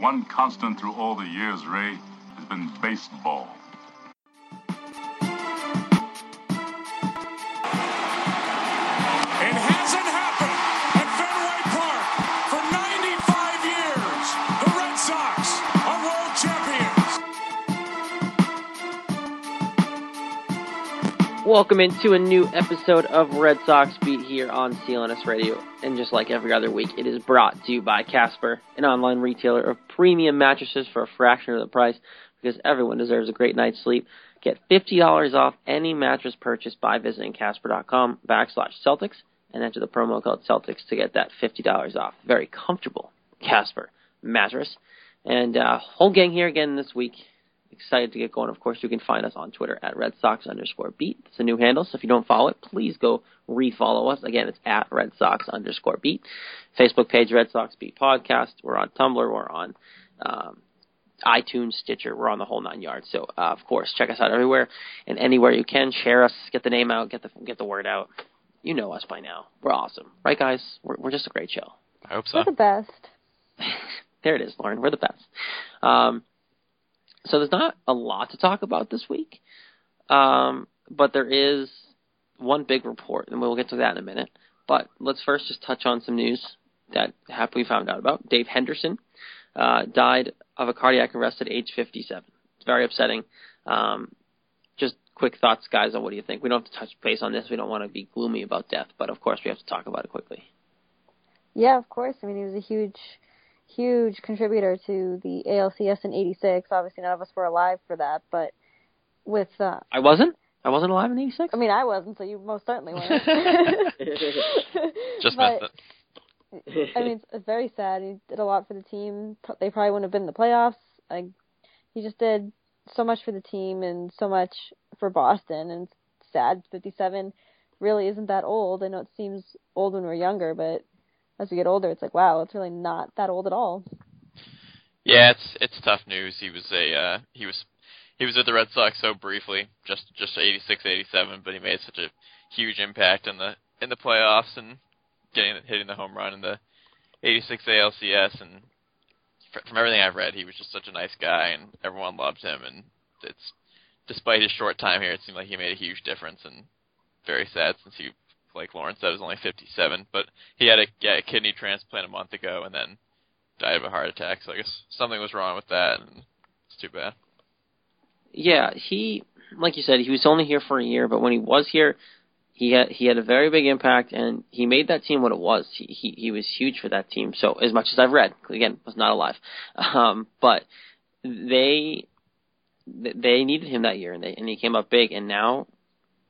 One constant through all the years, Ray, has been baseball. Welcome into a new episode of Red Sox Beat here on CLNS Radio. And just like every other week, it is brought to you by Casper, an online retailer of premium mattresses for a fraction of the price because everyone deserves a great night's sleep. Get $50 off any mattress purchase by visiting Casper.com backslash Celtics and enter the promo code Celtics to get that $50 off. Very comfortable Casper mattress. And uh, whole gang here again this week. Excited to get going. Of course, you can find us on Twitter at Red Sox underscore beat. It's a new handle, so if you don't follow it, please go refollow us. Again, it's at Red Sox underscore beat. Facebook page, Red Sox Beat Podcast. We're on Tumblr. We're on um, iTunes, Stitcher. We're on the whole nine yards. So, uh, of course, check us out everywhere and anywhere you can. Share us, get the name out, get the get the word out. You know us by now. We're awesome, right, guys? We're we're just a great show. I hope so. We're the best. there it is, Lauren. We're the best. Um, so there's not a lot to talk about this week, um, but there is one big report, and we'll get to that in a minute. But let's first just touch on some news that we found out about. Dave Henderson uh, died of a cardiac arrest at age 57. It's very upsetting. Um, just quick thoughts, guys, on what do you think? We don't have to touch base on this. We don't want to be gloomy about death, but of course we have to talk about it quickly. Yeah, of course. I mean, he was a huge, huge contributor to the ALCS in '86. Obviously, none of us were alive for that, but with uh, I wasn't. I wasn't alive in '86. I mean, I wasn't, so you most certainly weren't. Just but, missed it. I mean, it's, it's very sad. He did a lot for the team. They probably wouldn't have been in the playoffs. Like, he just did so much for the team and so much for Boston. And sad, 57 really isn't that old. I know it seems old when we're younger, but as we get older, it's like, wow, it's really not that old at all. Yeah, it's it's tough news. He was a uh, he was he was with the Red Sox so briefly, just just 86, 87, but he made such a huge impact in the in the playoffs and getting hitting the home run in the 86 ALCS. And from everything I've read, he was just such a nice guy, and everyone loved him. And it's despite his short time here, it seemed like he made a huge difference. And very sad since he, like Lawrence said, was only 57, but he had a, get a kidney transplant a month ago, and then died of a heart attack. So I guess something was wrong with that, and it's too bad. Yeah, he, like you said, he was only here for a year, but when he was here, he had he had a very big impact, and he made that team what it was. He he, he was huge for that team. So as much as I've read, again, was not alive, um, but they they needed him that year, and they and he came up big. And now,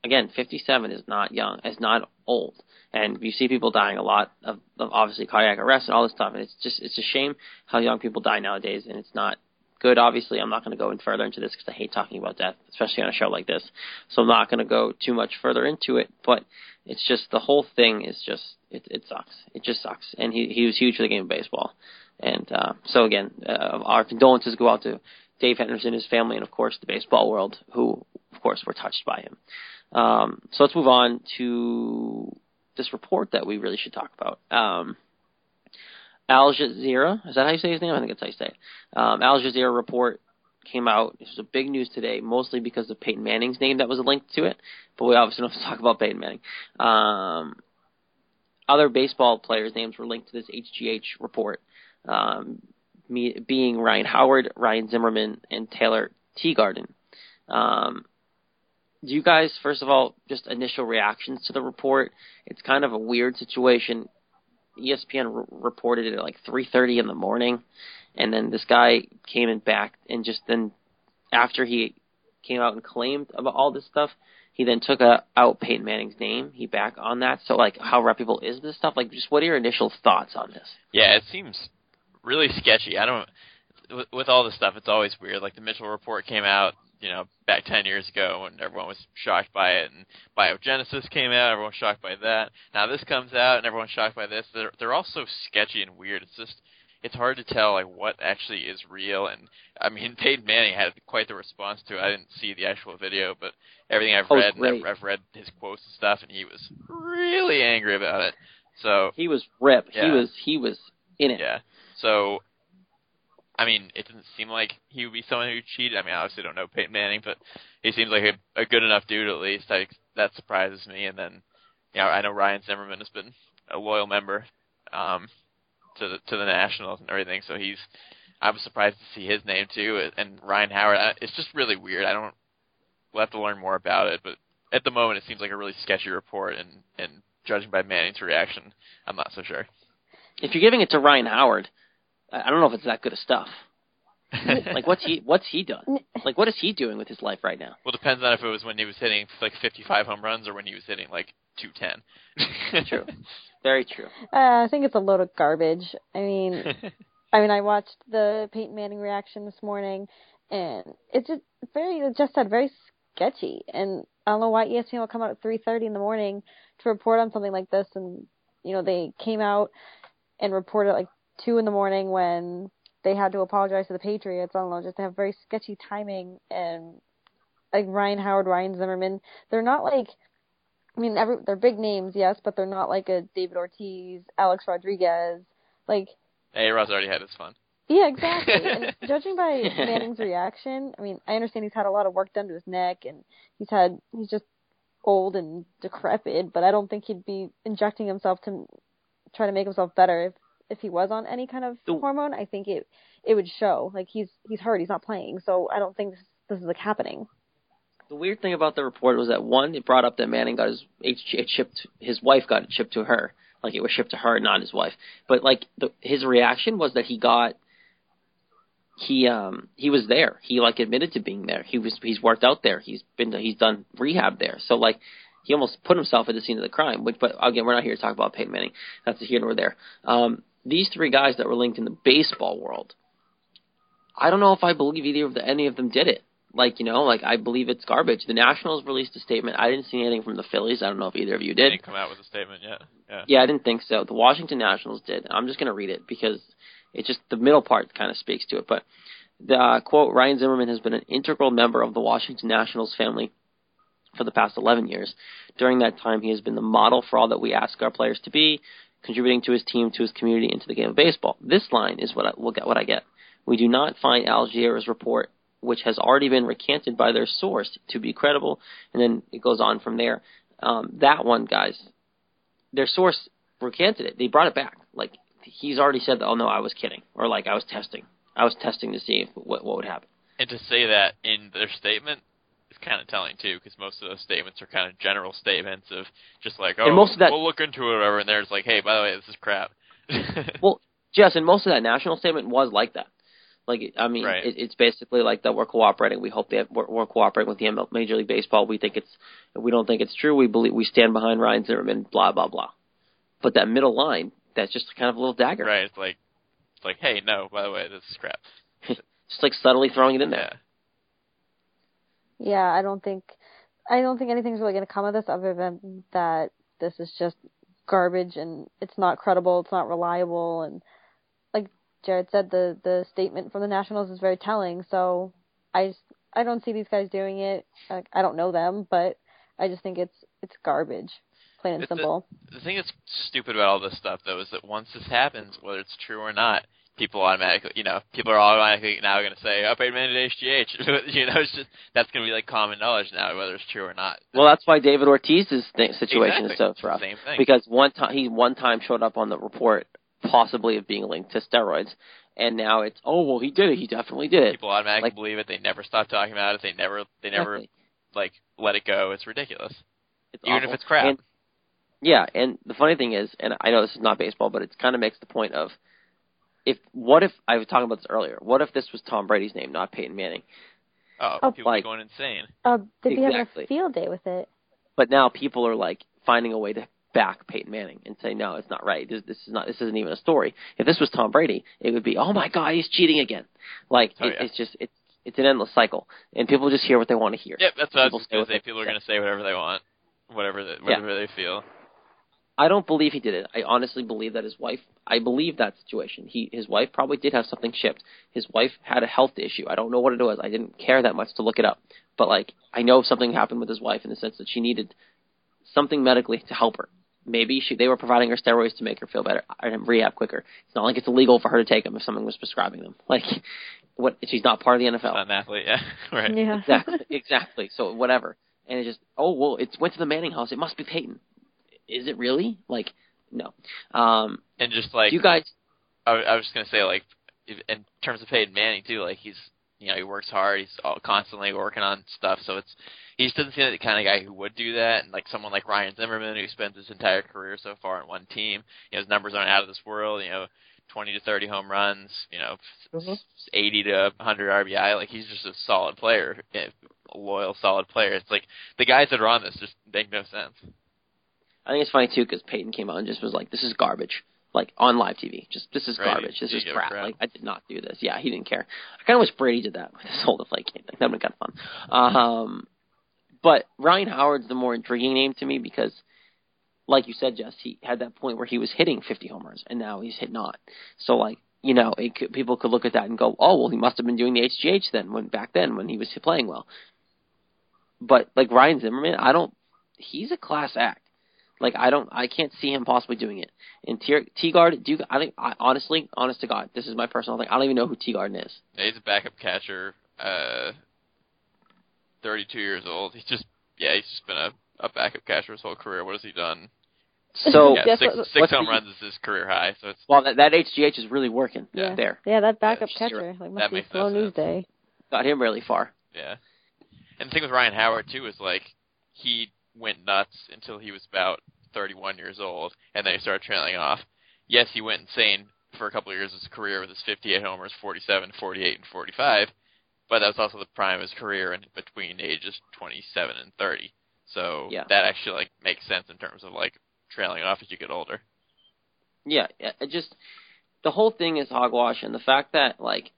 again, 57 is not young, is not old, and you see people dying a lot of, of obviously cardiac arrest and all this stuff. And it's just it's a shame how young people die nowadays, and it's not good. Obviously, I'm not going to go in further into this because I hate talking about death, especially on a show like this. So I'm not going to go too much further into it. But it's just the whole thing is just it, it sucks. It just sucks. And he he was huge for the game of baseball. And uh, so again, uh, our condolences go out to Dave Henderson, his family, and of course the baseball world, who of course were touched by him. Um, so let's move on to this report that we really should talk about. Um, Al Jazeera, is that how you say his name? I think that's how you say it. Um, Al Jazeera report came out. This was a big news today, mostly because of Peyton Manning's name that was linked to it. But we obviously don't have to talk about Peyton Manning. Um, other baseball players' names were linked to this HGH report. Um, me, being Ryan Howard, Ryan Zimmerman, and Taylor Teagarden. Um, you guys, first of all, just initial reactions to the report? It's kind of a weird situation. ESPN r- reported it at like 3:30 in the morning, and then this guy came and back and just then after he came out and claimed about all this stuff, he then took a, out Peyton Manning's name. He back on that. So like, how reputable is this stuff? Like, just what are your initial thoughts on this? Yeah, it seems really sketchy. I don't with all this stuff. It's always weird. Like the Mitchell report came out, you know, back ten years ago when everyone was shocked by it, and Biogenesis came out, everyone was shocked by that. Now this comes out, and everyone's shocked by this. They're they're all so sketchy and weird. It's just it's hard to tell like what actually is real. And I mean, Peyton Manning had quite the response to it. I didn't see the actual video, but everything I've Oh, read, and great. I've, I've read his quotes and stuff, and he was really angry about it. So He was rip. He was he was in it. yeah. So, I mean, it doesn't seem like he would be someone who cheated. I mean, I obviously don't know Peyton Manning, but he seems like a, a good enough dude at least. I, that surprises me. And then, you know, I know Ryan Zimmerman has been a loyal member um, to the to the Nationals and everything. So he's, I was surprised to see his name too. And Ryan Howard, I- it's just really weird. I don't. We'll have to learn more about it, but at the moment, it seems like a really sketchy report. And and judging by Manning's reaction, I'm not so sure. If you're giving it to Ryan Howard, I I don't know if it's that good of stuff. like what's he what's he done? Like what is he doing with his life right now? Well, depends on if it was when he was hitting like 55 home runs or when he was hitting like 210. True. Very true. Uh, I think it's a load of garbage. I mean, I mean, I watched the Peyton Manning reaction this morning, and it's just very, it just said very sketchy. And I don't know why ESPN will come out at 3:30 in the morning to report on something like this. And you know, they came out and reported like two in the morning when they had to apologize to the Patriots. I don't know, just to have very sketchy timing and like Ryan Howard, Ryan Zimmerman. They're not like I mean, every, they're big names, yes, but they're not like a David Ortiz, Alex Rodriguez. Like, A-Rod's already had his fun. yeah, exactly. and judging by Manning's reaction, I mean, I understand he's had a lot of work done to his neck, and he's had he's just old and decrepit. But I don't think he'd be injecting himself to try to make himself better if if he was on any kind of hormone. I think it it would show. Like he's he's hurt, he's not playing, so I don't think this this is like happening. The weird thing about the report was that one, it brought up that Manning got his it shipped his wife got it shipped to her, like it was shipped to her, not his wife. But like the, his reaction was that he got he um he was there. He like admitted to being there. He was he's worked out there. He's been he's done rehab there. So like he almost put himself at the scene of the crime. Which, but again, we're not here to talk about Peyton Manning. That's here nor there. Um, these three guys that were linked in the baseball world, I don't know if I believe either of the, any of them did it. Like you know, like I believe it's garbage. The Nationals released a statement. I didn't see anything from the Phillies. I don't know if either of you did. didn't come out with a statement yet. Yeah. Yeah, I didn't think so. The Washington Nationals did. I'm just going to read it because it just the middle part kind of speaks to it. But the uh, quote: Ryan Zimmerman has been an integral member of the Washington Nationals family for the past 11 years. During that time, he has been the model for all that we ask our players to be, contributing to his team, to his community, and to the game of baseball. This line is what I. What I get. We do not find Al Jazeera's report, which has already been recanted by their source, to be credible. And then it goes on from there. Um, that one, guys, their source recanted it. They brought it back. Like he's already said that. Oh no, I was kidding, or like I was testing. I was testing to see if, what what would happen. And to say that in their statement kind of telling too, because most of those statements are kind of general statements of just like, oh, And most of that- we'll look into it or whatever, and there's like, hey, by the way, this is crap. Well, Jess, and most of that national statement was like that. Like I mean, Right. it, it's basically like that we're cooperating. We hope they have, we're, we're cooperating with the ML Major League Baseball. We think it's we don't think it's true. We believe we stand behind Ryan Zimmerman. Blah blah blah. But that middle line, that's just kind of a little dagger. right? It's like, it's like, hey, no, by the way, this is crap. Just like subtly throwing it in there. Yeah. Yeah, I don't think I don't think anything's really going to come of this other than that this is just garbage and it's not credible, it's not reliable and like Jared said the the statement from the Nationals is very telling. So I just I don't see these guys doing it. Like, I don't know them, but I just think it's it's garbage, plain and simple. The thing that's stupid about all this stuff, though, is that once this happens, whether it's true or not, people automatically, you know, people are automatically now going to say, "Oh, Peyton Manning did HGH." you know, it's just that's going to be like common knowledge now, whether it's true or not. Well, that's why David Ortiz's th- situation Exactly. is so rough. Same thing. Because one time he one time showed up on the report possibly of being linked to steroids, and now it's oh well he did it he definitely did it. People automatically Like- believe it. They never stop talking about it. They never they never Exactly. like let it go. It's ridiculous. It's Even awful. if it's crap. And, yeah, and the funny thing is, and I know this is not baseball, but it kind of makes the point of if what if I was talking about this earlier? What if this was Tom Brady's name, not Peyton Manning? Oh, Oh, people like- are going insane. Uh, they'd be having a field day with it. But now people are like finding a way to back Peyton Manning and say no, it's not right. This, this is not. This isn't even a story. If this was Tom Brady, it would be oh my god, he's cheating again. Like Oh, it, yeah. it's just it's it's an endless cycle, and people just hear what they want to hear. Yep, that's what I People was say going to say. People are going to say whatever they want, whatever they, whatever they feel. I don't believe he did it. I honestly believe that his wife. I believe that situation. He, his wife probably did have something shipped. His wife had a health issue. I don't know what it was. I didn't care that much to look it up. But like, I know something happened with his wife in the sense that she needed something medically to help her. Maybe she, they were providing her steroids to make her feel better and rehab quicker. It's not like it's illegal for her to take them if someone was prescribing them. Like, what? She's not part of the NFL. Not an athlete, yeah, right. Yeah. Exactly. exactly. So whatever. And it just oh well, it went to the Manning house. It must be Peyton. Is it really? Like, no. Um, And just like you guys? I, I was just gonna say, like, if, in terms of Peyton Manning too, like he's, you know, he works hard. He's all, constantly working on stuff. So it's he just doesn't seem like the kind of guy who would do that. And like someone like Ryan Zimmerman, who spends his entire career so far on one team, you know, his numbers aren't out of this world. You know, twenty to thirty home runs. You know, Mhm. eighty to hundred RBI. Like he's just a solid player, a loyal, solid player. It's like the guys that are on this just make no sense. I think it's funny too because Peyton came out and just was like, "This is garbage." Like on live TV, just this is Right, garbage. This is didn't give a crap. crap. Like I did not do this. Yeah, he didn't care. I kind of wish Brady did that with his whole like thing. That would have been kind of fun. Um, but Ryan Howard's the more intriguing name to me because, like you said, Jess, he had that point where he was hitting 50 homers and now he's hit not. So like you know, it could, people could look at that and go, "Oh, well, he must have been doing the HGH then when back then when he was playing well." But like Ryan Zimmerman, I don't. He's a class act. Like I don't, I can't see him possibly doing it. And Teagarden, do you? I think, I, honestly, honest to God, this is my personal thing. I don't even know who Teagarden is. Yeah, he's a backup catcher, uh, 32 years old. He's just, yeah, he's just been a, a backup catcher his whole career. What has he done? So, yeah, six, what- six home the- runs is his career high. So it's well, that, that HGH is really working Yeah. there. Yeah, that backup Yeah, catcher. zero. Like That must be a makes no slow news sense. day. Got him really far. yeah. And the thing with Ryan Howard too is like he went nuts until he was about 31 years old, and then he started trailing off. Yes, he went insane for a couple of years of his career with his 58 homers, 47, 48, and 45. But that was also the prime of his career in between ages 27 and 30. So Yeah. that actually like makes sense in terms of like trailing off as you get older. Yeah, it it just the whole thing is hogwash, and the fact that like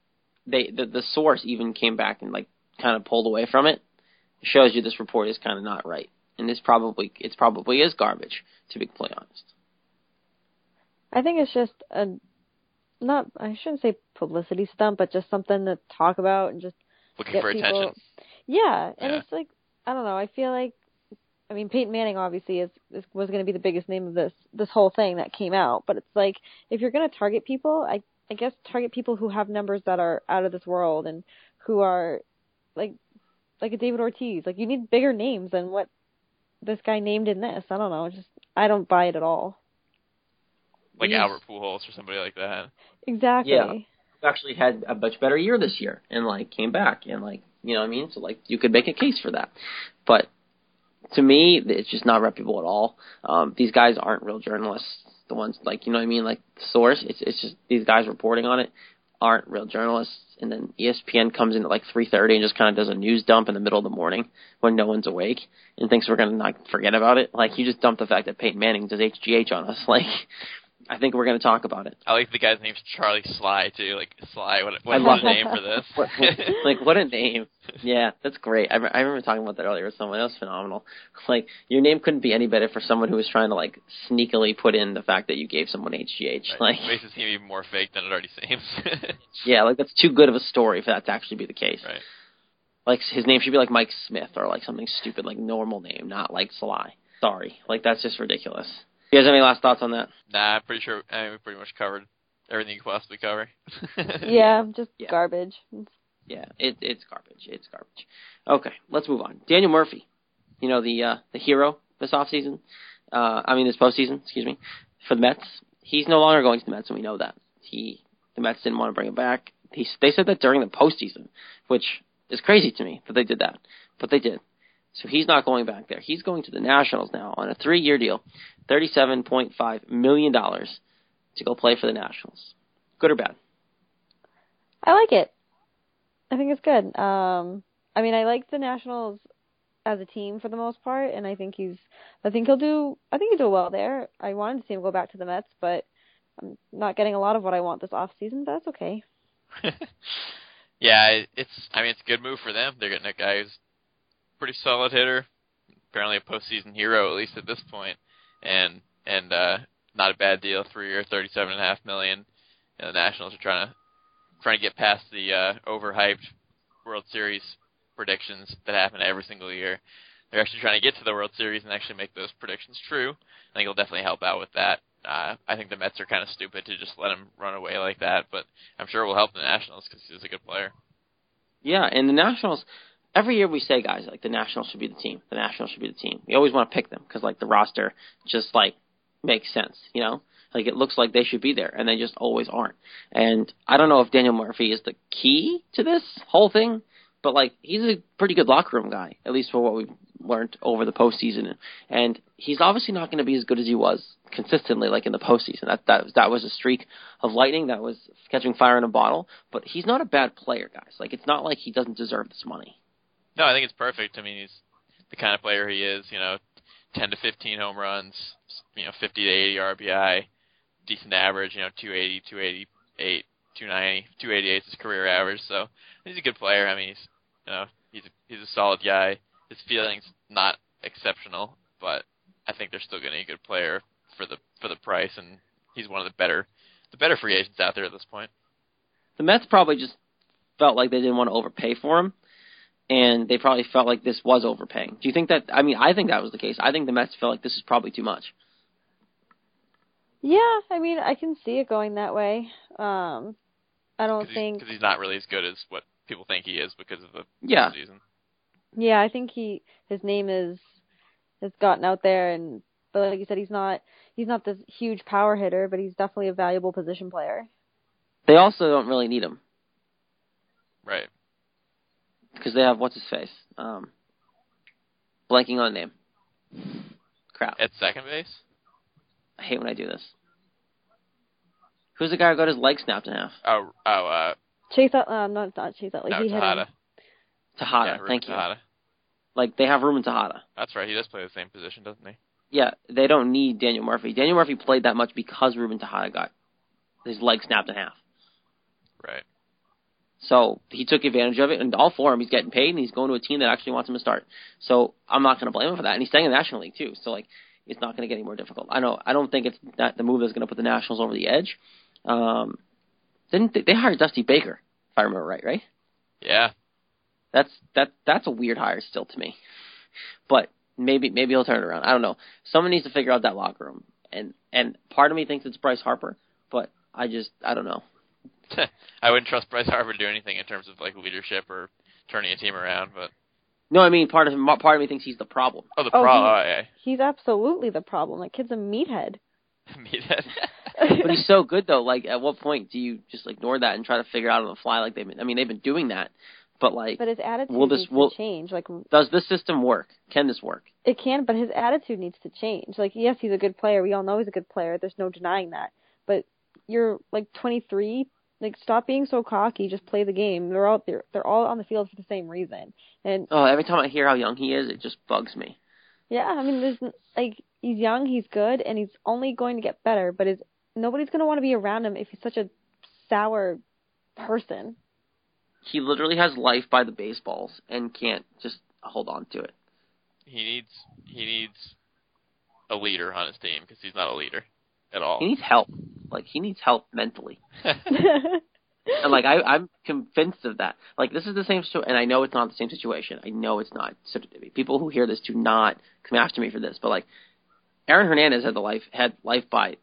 they the the source even came back and like kind of pulled away from it shows you this report is kind of not right, and this probably it's probably is garbage to be completely honest. I think it's just a not I shouldn't say publicity stunt, but just something to talk about and just Looking Get for people- attention. yeah. And Yeah. it's like I don't know. I feel like I mean Peyton Manning obviously is, is was going to be the biggest name of this this whole thing that came out, but it's like if you're going to target people, I I guess target people who have numbers that are out of this world and who are like like a David Ortiz. Like you need bigger names than what this guy named in this. I don't know. Just I don't buy it at all. Like Yes. Albert Pujols or somebody like that. Exactly. Yeah. Actually had a much better year this year, and like came back, and like you know what I mean. So like you could make a case for that, but to me, it's just not reputable at all. Um, these guys aren't real journalists. The ones like you know what I mean, like the source. It's it's just these guys reporting on it aren't real journalists. And then ESPN comes in at like 3:30 and just kind of does a news dump in the middle of the morning when no one's awake and thinks we're gonna not forget about it. Like you just dump the fact that Peyton Manning does HGH on us. Like I think we're gonna talk about it. I like the guy's name's Charlie Sly too. Like Sly, what love the name for this? What, like what a name! Yeah, that's great. I, I remember talking about that earlier with someone. That was phenomenal. Like your name couldn't be any better for someone who was trying to like sneakily put in the fact that you gave someone HGH. Like Right. makes it seem even more fake than it already seems. yeah, like that's too good of a story for that to actually be the case. right. Like his name should be like Mike Smith or like something stupid like normal name, not like Sly. Sorry, like that's just ridiculous. You guys have any last thoughts on that? Nah, I'm pretty sure I mean, we pretty much covered everything you could possibly cover. Yeah, just Yeah. garbage. Yeah, it, it's garbage. It's garbage. Okay, let's move on. Daniel Murphy, you know the uh, the hero this offseason. Uh, I mean this postseason, excuse me, for the Mets. He's no longer going to the Mets, and we know that. He The Mets didn't want to bring him back. He, they said that during the postseason, which is crazy to me that they did that, but they did. So he's not going back there. He's going to the Nationals now on a three-year deal, thirty-seven point five million dollars to go play for the Nationals. Good or bad? I like it. I think it's good. Um, I mean, I like the Nationals as a team for the most part, and I think he's, I think he'll do, I think he'll do well there. I wanted to see him go back to the Mets, but I'm not getting a lot of what I want this off season. But that's okay. yeah, it's. I mean, it's a good move for them. They're getting a guy who's pretty solid hitter, apparently a postseason hero at least at this point, and and uh, not a bad deal. Three year, thirty-seven and a half million. And the Nationals are trying to trying to get past the uh, overhyped World Series predictions that happen every single year. They're actually trying to get to the World Series and actually make those predictions true. I think it'll definitely help out with that. Uh, I think the Mets are kind of stupid to just let him run away like that, but I'm sure it will help the Nationals because he's a good player. Yeah, and the Nationals. Every year we say, guys, like the Nationals should be the team. The Nationals should be the team. We always want to pick them because like the roster just like makes sense, you know. Like it looks like they should be there, and they just always aren't. And I don't know if Daniel Murphy is the key to this whole thing, but like he's a pretty good locker room guy, at least for what we've learned over the postseason. And he's obviously not going to be as good as he was consistently, like in the postseason. That that that was a streak of lightning. That was catching fire in a bottle. But he's not a bad player, guys. Like it's not like he doesn't deserve this money. No, I think it's perfect. I mean, he's the kind of player he is. You know, 10 to 15 home runs, you know, 50 to 80 RBI, decent average. You know, 280, 288, 290, 288 is his career average. So he's a good player. I mean, he's you know, he's a, he's a solid guy. His feelings not exceptional, but I think they're still getting a good player for the for the price, and he's one of the better the better free agents out there at this point. The Mets probably just felt like they didn't want to overpay for him, and they probably felt like this was overpaying. Do you think that? I mean, I think that was the case. I think the Mets felt like this is probably too much. Yeah, I mean, I can see it going that way. Um, I don't Cause think because he's not really as good as what people think he is because of the Yeah. season. Yeah, I think he his name is has gotten out there, and but like you said, he's not he's not this huge power hitter, but he's definitely a valuable position player. They also don't really need him Right. Because they have what's his face. Um, blanking on a name. Crap. At second base? I hate when I do this. Who's the guy who got his leg snapped in half? Oh, oh, uh, Chase, Ut- um, not not Chase Utley. no, he hit him. Tejada. Tejada. Yeah, Ruben Thank you. Tejada. Like they have Ruben Tejada. That's right. He does play the same position, doesn't he? Yeah, they don't need Daniel Murphy. Daniel Murphy played that much because Ruben Tejada got his leg snapped in half. Right. So he took advantage of it, and all for him. He's getting paid, and he's going to a team that actually wants him to start. So I'm not going to blame him for that. And he's staying in the National League too. So like, it's not going to get any more difficult. I know. I don't think it's that the move that's going to put the Nationals over the edge. Um, didn't they, they hired Dusty Baker, if I remember right? Right. Yeah. That's that that's a weird hire still to me. But maybe maybe he'll turn it around. I don't know. Someone needs to figure out that locker room. And and part of me thinks it's Bryce Harper, but I just I don't know. I wouldn't trust Bryce Harper to do anything in terms of like leadership or turning a team around, but No, I mean part of him, part of me thinks he's the problem. oh, the Oh, pro, he- oh, yeah. He's absolutely the problem. That kid's a meathead. Meathead. But he's so good though. Like at what point do you just ignore that and try to figure out on the fly like they've been I mean they've been doing that. But like But his attitude Will this- needs will- to change. Like does this system work? Can this work? it can, but his attitude needs to change. Like yes, he's a good player. We all know he's a good player. There's no denying that. But you're like 23. Like stop being so cocky. Just play the game. They're all they're they're all on the field for the same reason. And Oh, every time I hear how young he is, it just bugs me. yeah, I mean, there's like he's young, he's good, and he's only going to get better. But is nobody's going to want to be around him if he's such a sour person. He literally has life by the baseballs and can't just hold on to it. he needs he needs a leader on his team because he's not a leader at all. He needs help. Like he needs help mentally. And like I, I'm convinced of that. Like this is the same and I know it's not the same situation. I know it's not. So people who hear this do not come after me for this. But like, Aaron Hernandez had the life had life by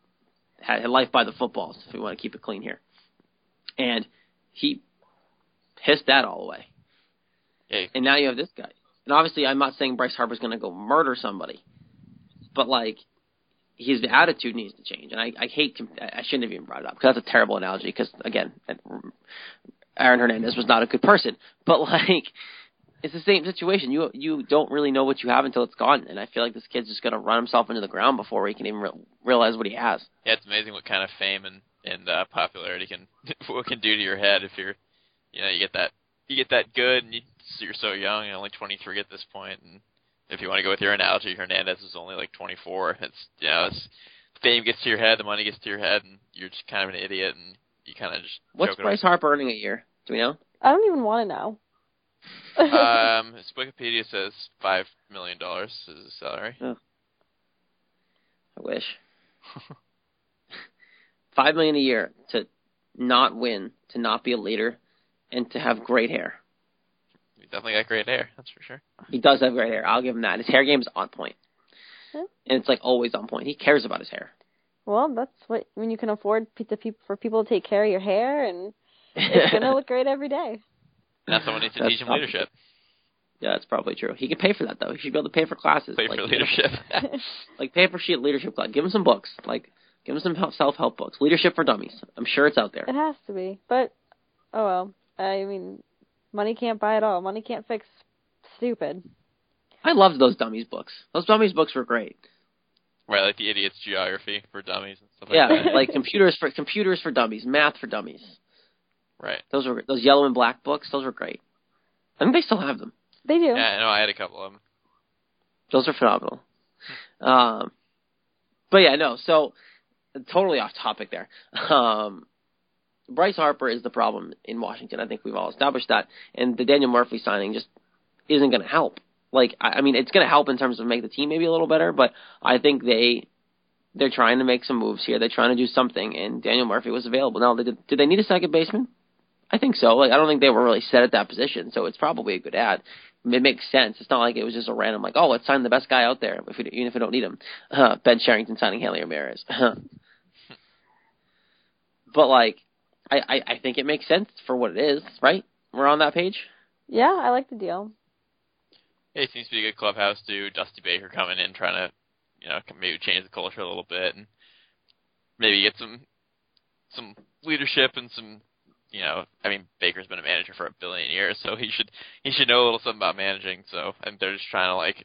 had, had life by the footballs. If we want to keep it clean here, and he pissed that all away. yeah, And now you have this guy. And obviously, I'm not saying Bryce Harper's going to go murder somebody, but like, his attitude needs to change. And I, I hate, I shouldn't have even brought it up because that's a terrible analogy. Because again, Aaron Hernandez was not a good person, but like, it's the same situation. You you don't really know what you have until it's gone, and I feel like this kid's just gonna run himself into the ground before he can even re- realize what he has. Yeah, it's amazing what kind of fame and and uh, popularity can what can do to your head if you're, you know, you get that you get that good and you, you're so young, you're only 23 at this point, and if you want to go with your analogy, Hernandez is only like 24. It's you know, it's fame gets to your head, the money gets to your head, and you're just kind of an idiot, and you kind of just. What's Bryce Harper earning a year? Do we know? I don't even want to know. um, his Wikipedia says five million dollars is his salary. Oh. I wish. five million a year to not win, to not be a leader, and to have great hair definitely got great hair. That's for sure. He does have great hair. I'll give him that. His hair game is on point. point, and it's like always on point. He cares about his hair. Well, that's what when you can afford to people for people to take care of your hair, and it's gonna look great every day. That's someone needs to teach him leadership. Yeah, that's probably true. He can pay for that though. He should be able to pay for classes. Pay like, for leadership. like pay for sheet leadership class. Give him some books. Like give him some self help books. Leadership for dummies. I'm sure it's out there. It has to be. But oh well. I mean, Money can't buy it all. Money can't fix stupid. I loved those dummies books. Those dummies books were great. Right, like the idiot's geography for dummies and stuff yeah, like that. like computers for computers for dummies, math for dummies. Right. Those were those yellow and black books. Those were great. I think they still have them. They do. Yeah, I know. I had a couple of them. Those are phenomenal. Um, but yeah, no. So totally off topic there. Um, Bryce Harper is the problem in Washington. I think we've all established that, and the Daniel Murphy signing just isn't going to help. Like, I mean, it's going to help in terms of make the team maybe a little better, but I think they they're trying to make some moves here. They're trying to do something, and Daniel Murphy was available. Now, did, did they need a second baseman? I think so. Like, I don't think they were really set at that position, so it's probably a good ad. It makes sense. It's not like it was just a random like, oh, let's sign the best guy out there, if we, even if we don't need him. Uh, ben Cherington signing Hanley Ramirez. but like, I, I, I think it makes sense for what it is, right? We're on that page. Yeah, I like the deal. It seems to be a good clubhouse too. Dusty Baker coming in, trying to, you know, maybe change the culture a little bit, and maybe get some some leadership and some, you know, I mean, Baker's been a manager for a billion years, so he should he should know a little something about managing. So, and they're just trying to like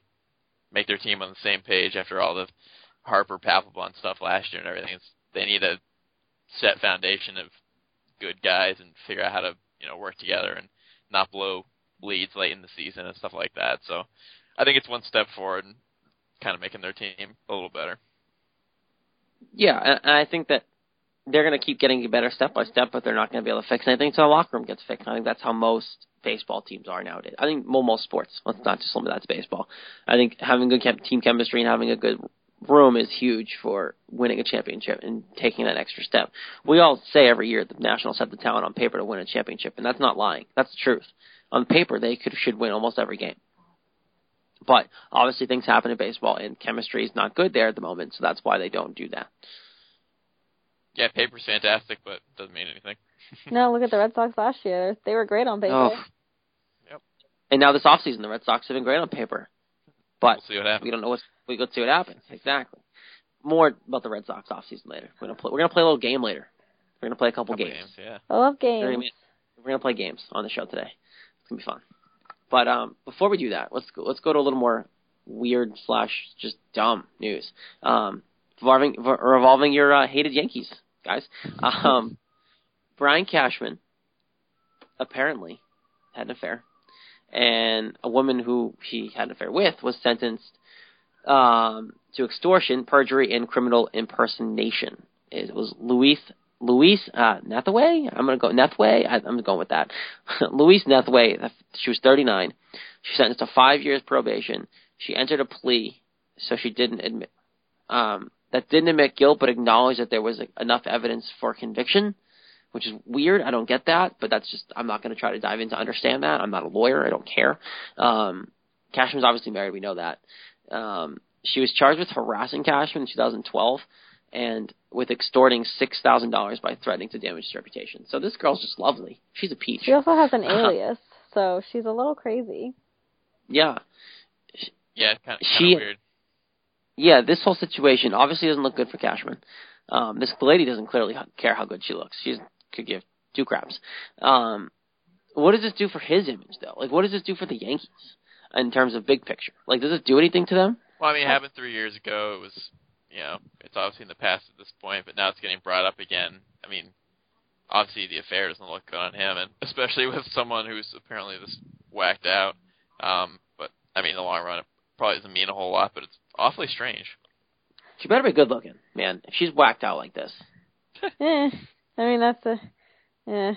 make their team on the same page after all the Harper Papelbon stuff last year and everything. It's, they need a set foundation of good guys and figure out how to you know work together and not blow leads late in the season and stuff like that. So I think it's one step forward and kind of making their team a little better. Yeah, and I think that they're going to keep getting better step by step, but they're not going to be able to fix anything until the locker room gets fixed. I think that's how most baseball teams are nowadays. I think most sports. Let's not just limit that to baseball. I think having good team chemistry and having a good room is huge for winning a championship and taking that extra step. We all say every year the Nationals have the talent on paper to win a championship, and that's not lying. That's the truth. On paper, they could should win almost every game. But obviously, things happen in baseball, and chemistry is not good there at the moment, so that's why they don't do that. Yeah, paper's fantastic, but doesn't mean anything. no, look at the Red Sox last year. They were great on paper. Oh. Yep. And now this offseason, the Red Sox have been great on paper. But we'll see what happens. we don't know what we go see what happens. Exactly. More about the Red Sox off season later. We're gonna play. We're gonna play a little game later. We're gonna play a couple, couple games. games. Yeah. I love games. We're gonna, we're gonna play games on the show today. It's gonna be fun. But um, before we do that, let's go, let's go to a little more weird slash just dumb news. Um, revolving revolving your uh, hated Yankees, guys. Um, Brian Cashman apparently had an affair and a woman who he had an affair with was sentenced um, to extortion, perjury, and criminal impersonation. It was Louise Louise uh. I'm gonna go Neathway. I, I'm going with that. Louise Neathway. She was 39. She sentenced to five years probation. She entered a plea, so she didn't admit um, that didn't admit guilt, but acknowledged that there was enough evidence for conviction which is weird. I don't get that, but that's just I'm not going to try to dive in to understand that. I'm not a lawyer. I don't care. Um, Cashman's obviously married. We know that. Um, she was charged with harassing Cashman in 2012 and with extorting six thousand dollars by threatening to damage his reputation. So this girl's just lovely. She's a peach. She also has an alias, so she's a little crazy. Yeah. Yeah, kind of, she, weird. yeah, this whole situation obviously doesn't look good for Cashman. Um, this lady doesn't clearly care how good she looks. She could give two craps. Um, what does this do for his image, though? Like, what does this do for the Yankees in terms of big picture? Like, does it do anything to them? Well, I mean, it happened three years ago. It was, you know, it's obviously in the past at this point, but now it's getting brought up again. I mean, obviously the affair doesn't look good on him, and especially with someone who's apparently this whacked out. Um, but I mean, in the long run, it probably doesn't mean a whole lot, but it's awfully strange. She better be good looking, man. If she's whacked out like this. eh, I mean that's a, yeah.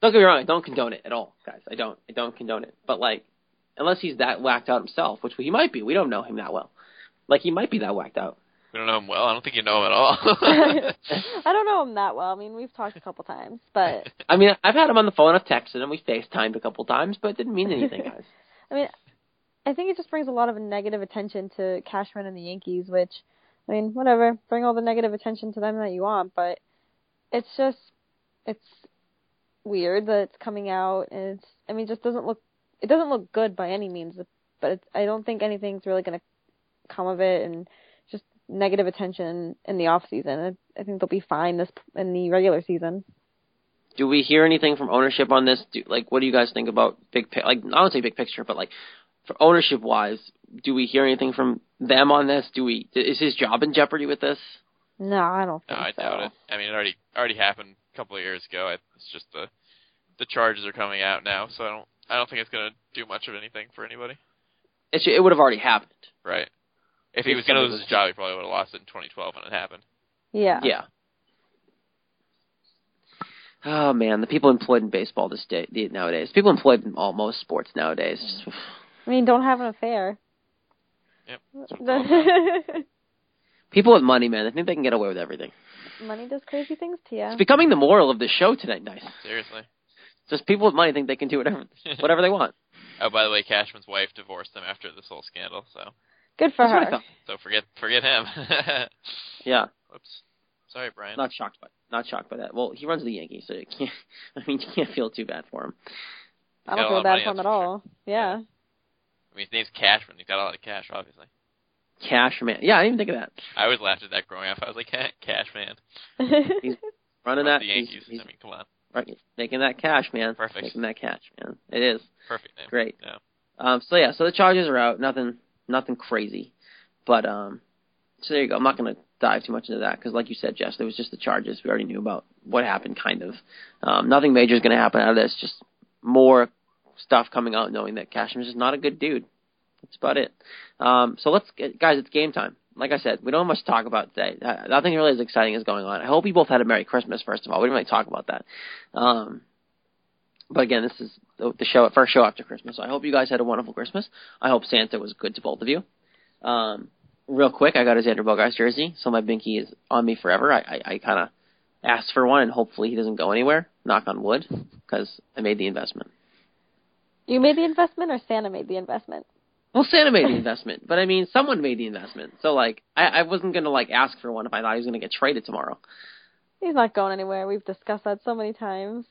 Don't get me wrong, I don't condone it at all, guys. I don't. I don't condone it. But like, unless he's that whacked out himself, which he might be. We don't know him that well. Like he might be that whacked out. We don't know him well. I don't think you know him at all. I don't know him that well. I mean, we've talked a couple times, but I mean, I've had him on the phone. I've texted him. We FaceTimed a couple times, but it didn't mean anything, guys. I mean, I think it just brings a lot of negative attention to Cashman and the Yankees, which, I mean, whatever, bring all the negative attention to them that you want, but it's just, it's weird that it's coming out, and it's, I mean, it just doesn't look, it doesn't look good by any means, but it's, I don't think anything's really going to come of it, and just negative attention in the off season. I, I think they'll be fine this in the regular season. Do we hear anything from ownership on this? Do, like, what do you guys think about big, pi- like, I don't say big picture, but like, for ownership wise, do we hear anything from them on this? Do we, is his job in jeopardy with this? No, I don't no, think I so. doubt it. I mean, it already already happened a couple of years ago. It's just the the charges are coming out now, so I don't I don't think it's going to do much of anything for anybody. It, should, it would have already happened. Right. If he was going to lose his job, he probably would have lost it in 2012 when it happened. Yeah. Yeah. Oh man, the people employed in baseball this day the- nowadays. People employed in almost sports nowadays. I mean, don't have an affair. Yep. That's what it's all about. People with money, man, they think they can get away with everything. Money does crazy things to you. It's becoming the moral of the show tonight, nice. Seriously. Just people with money think they can do whatever whatever they want. Oh, by the way, Cashman's wife divorced him after this whole scandal, so Good for That's her. so forget forget him. Yeah, Whoops. Sorry, Brian. not shocked by not shocked by that. Well, he runs the Yankees, so you can't. I mean, you can't feel too bad for him. I don't feel bad for him at for sure. all. Yeah. I mean, his name's Cashman. He's got a lot of cash, obviously. Cash man, yeah, I didn't even think of that. I always laughed at that growing up. I was like, Cash man. Running Runs that, the he's- Yankees. he's I mean, come on. Right, making that cash, man. Perfect. Making that cash, man. It is. Perfect name. Great. Yeah. Um, so yeah, so the charges are out. Nothing, nothing crazy, but um, so there you go. I'm not going to dive too much into that because, like you said, Jess, there was just the charges. We already knew about what happened, kind of. Um, nothing major is going to happen out of this. Just more stuff coming out, knowing that Cashman's just not a good dude. That's about it. Um, so let's get, guys, it's game time. Like I said, we don't have much to talk about today. Uh, Nothing really as exciting is going on. I hope you both had a Merry Christmas. First of all, we didn't really talk about that. Um, but again, this is the show, first show after Christmas. So I hope you guys had a wonderful Christmas. I hope Santa was good to both of you. Um, real quick, I got a Xander Bogaerts jersey, so my binky is on me forever. I, I, I kind of asked for one, and hopefully he doesn't go anywhere. Knock on wood, because I made the investment. you made the investment, or Santa made the investment? Well, Santa made the investment, but I mean, someone made the investment. So like, I, I wasn't gonna like ask for one if I thought he was gonna get traded tomorrow. He's not going anywhere. We've discussed that so many times.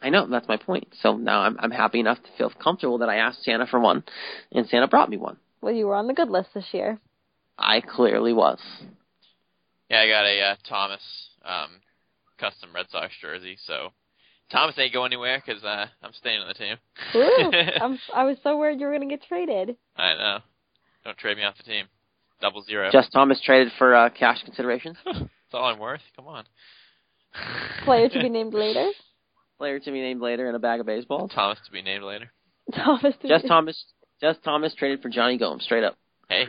I know that's my point. So now I'm I'm happy enough to feel comfortable that I asked Santa for one, and Santa brought me one. Well, you were on the good list this year. I clearly was. Yeah, I got a uh, Thomas um, custom Red Sox jersey. So Thomas ain't going anywhere because uh, I'm staying on the team. Ooh, I'm, I was so worried you were going to get traded. I know. Don't trade me off the team. Double zero. Just Thomas traded for uh, cash considerations. That's all I'm worth. Come on. Player to be named later. Player to be named later and a bag of baseballs. Thomas to be named later. Thomas. To Jess be... Thomas. Just Thomas traded for Jonny Gomes. Straight up, Hey,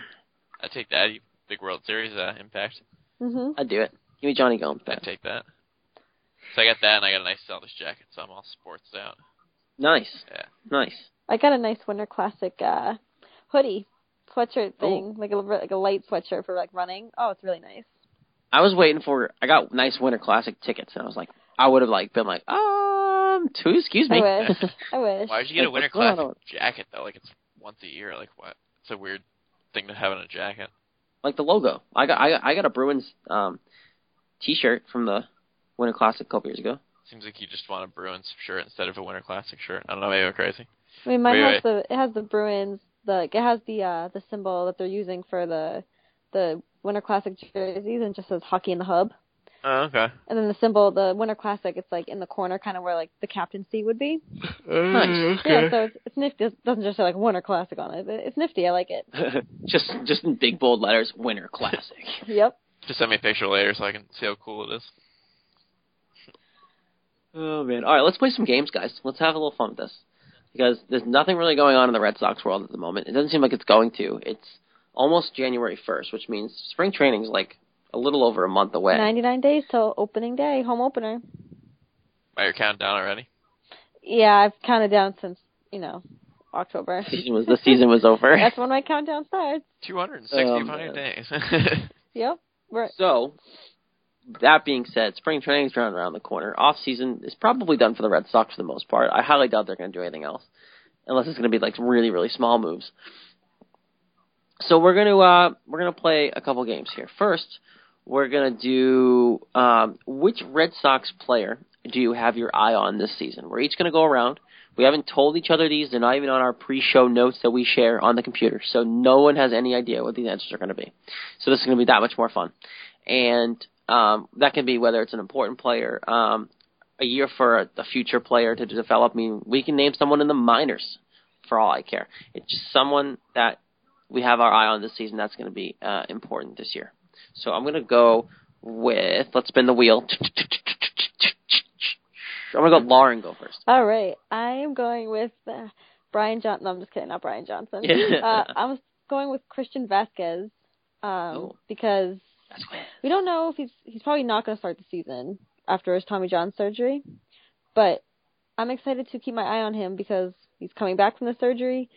I take that. Big World Series uh, impact. hmm I'd do it. Give me Jonny Gomes I back. take that. So I got that, and I got a nice Celtics jacket, so I'm all sports out. Nice, Yeah. nice. I got a nice Winter Classic uh hoodie sweatshirt thing, like a like a light sweatshirt for like running. Oh, it's really nice. I was waiting for. I got nice Winter Classic tickets, and I was like, I would have like been like, um, two. Excuse me. I wish. I wish. Why did you get a Winter what's on? Classic jacket though? Like it's once a year. Like what? It's a weird thing to have in a jacket. like the logo. I got I got, I got a Bruins um T-shirt from the Winter Classic a couple years ago. Seems like you just want a Bruins shirt instead of a Winter Classic shirt. I don't know, maybe I'm crazy. I mean, mine Wait, has the it has the Bruins. The like, it has the uh the symbol that they're using for the the Winter Classic jerseys and just says hockey in the hub. Oh, okay. And then the symbol, the Winter Classic, it's like in the corner, kind of where like the captaincy would be. Nice. Yeah, so it's, it's nifty. It doesn't just say like Winter Classic on it. But it's nifty. I like it. just just in big bold letters, Winter Classic. Yep. Just send me a picture later so I can see how cool it is. Oh man! All right, let's play some games, guys. Let's have a little fun with this because there's nothing really going on in the Red Sox world at the moment. It doesn't seem like it's going to. It's almost January 1st, which means spring training's like a little over a month away. 99 days till opening day, home opener. Are you counting down already? Yeah, I've counted down since you know October. The season was the season was over. That's when my countdown starts. 265 Oh, man. days. Yep. We're, So, that being said, spring training's around around the corner. Off season is probably done for the Red Sox for the most part. I highly doubt they're going to do anything else, unless it's going to be like really really small moves. So we're going to uh, we're going to play a couple games here. First, we're going to do um, which Red Sox player do you have your eye on this season? We're each going to go around. We haven't told each other these. They're not even on our pre-show notes that we share on the computer, so no one has any idea what these answers are going to be. So this is going to be that much more fun, and um, that can be whether it's an important player, um, a year for a, a future player to develop. I mean, we can name someone in the minors for all I care. It's just someone that we have our eye on this season that's going to be uh, important this year. So I'm going to go with let's spin the wheel. I'm going to go Lauren go first. all right. I am going with uh, Brian Johnson. No, I'm just kidding. Not Brian Johnson. Uh, I'm going with Christian Vazquez um, Oh. because. We don't know if he's he's probably not going to start the season after his Tommy John surgery, but I'm excited to keep my eye on him because he's coming back from the surgery.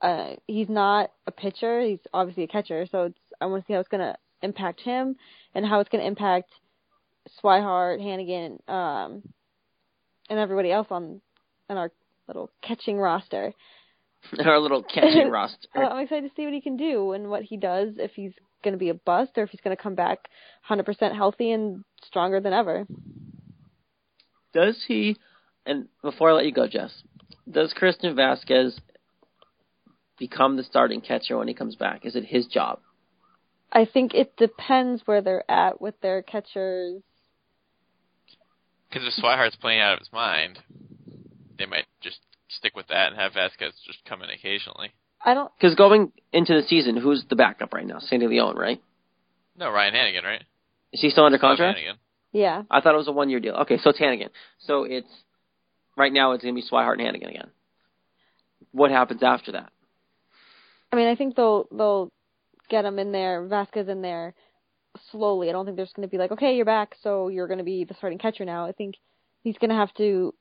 Uh, he's not a pitcher; he's obviously a catcher. So it's I want to see how it's going to impact him and how it's going to impact Swihart, Hanigan, um, and everybody else on on our little catching roster. Our little catching roster. Uh, I'm excited to see what he can do and what he does if he's going to be a bust or if he's going to come back 100% healthy and stronger than ever. Does he? And before I let you go, Jess, does Christian Vazquez become the starting catcher when he comes back? Is it his job? I think it depends where they're at with their catchers. Because if Swihart's playing out of his mind, they might just stick with that and have Vazquez just come in occasionally. I don't. Because going into the season, who's the backup right now? Sandy Leon, right? No, Ryan Hanigan, right? Is he still under contract? Hanigan. Yeah. I thought it was a one year deal. Okay, so it's Hanigan. So it's right now it's gonna be Swihart and Hanigan again. What happens after that? I mean, I think they'll they'll get him in there, Vazquez in there slowly. I don't think there's going to be like, okay, you're back, so you're going to be the starting catcher now. I think he's going to have to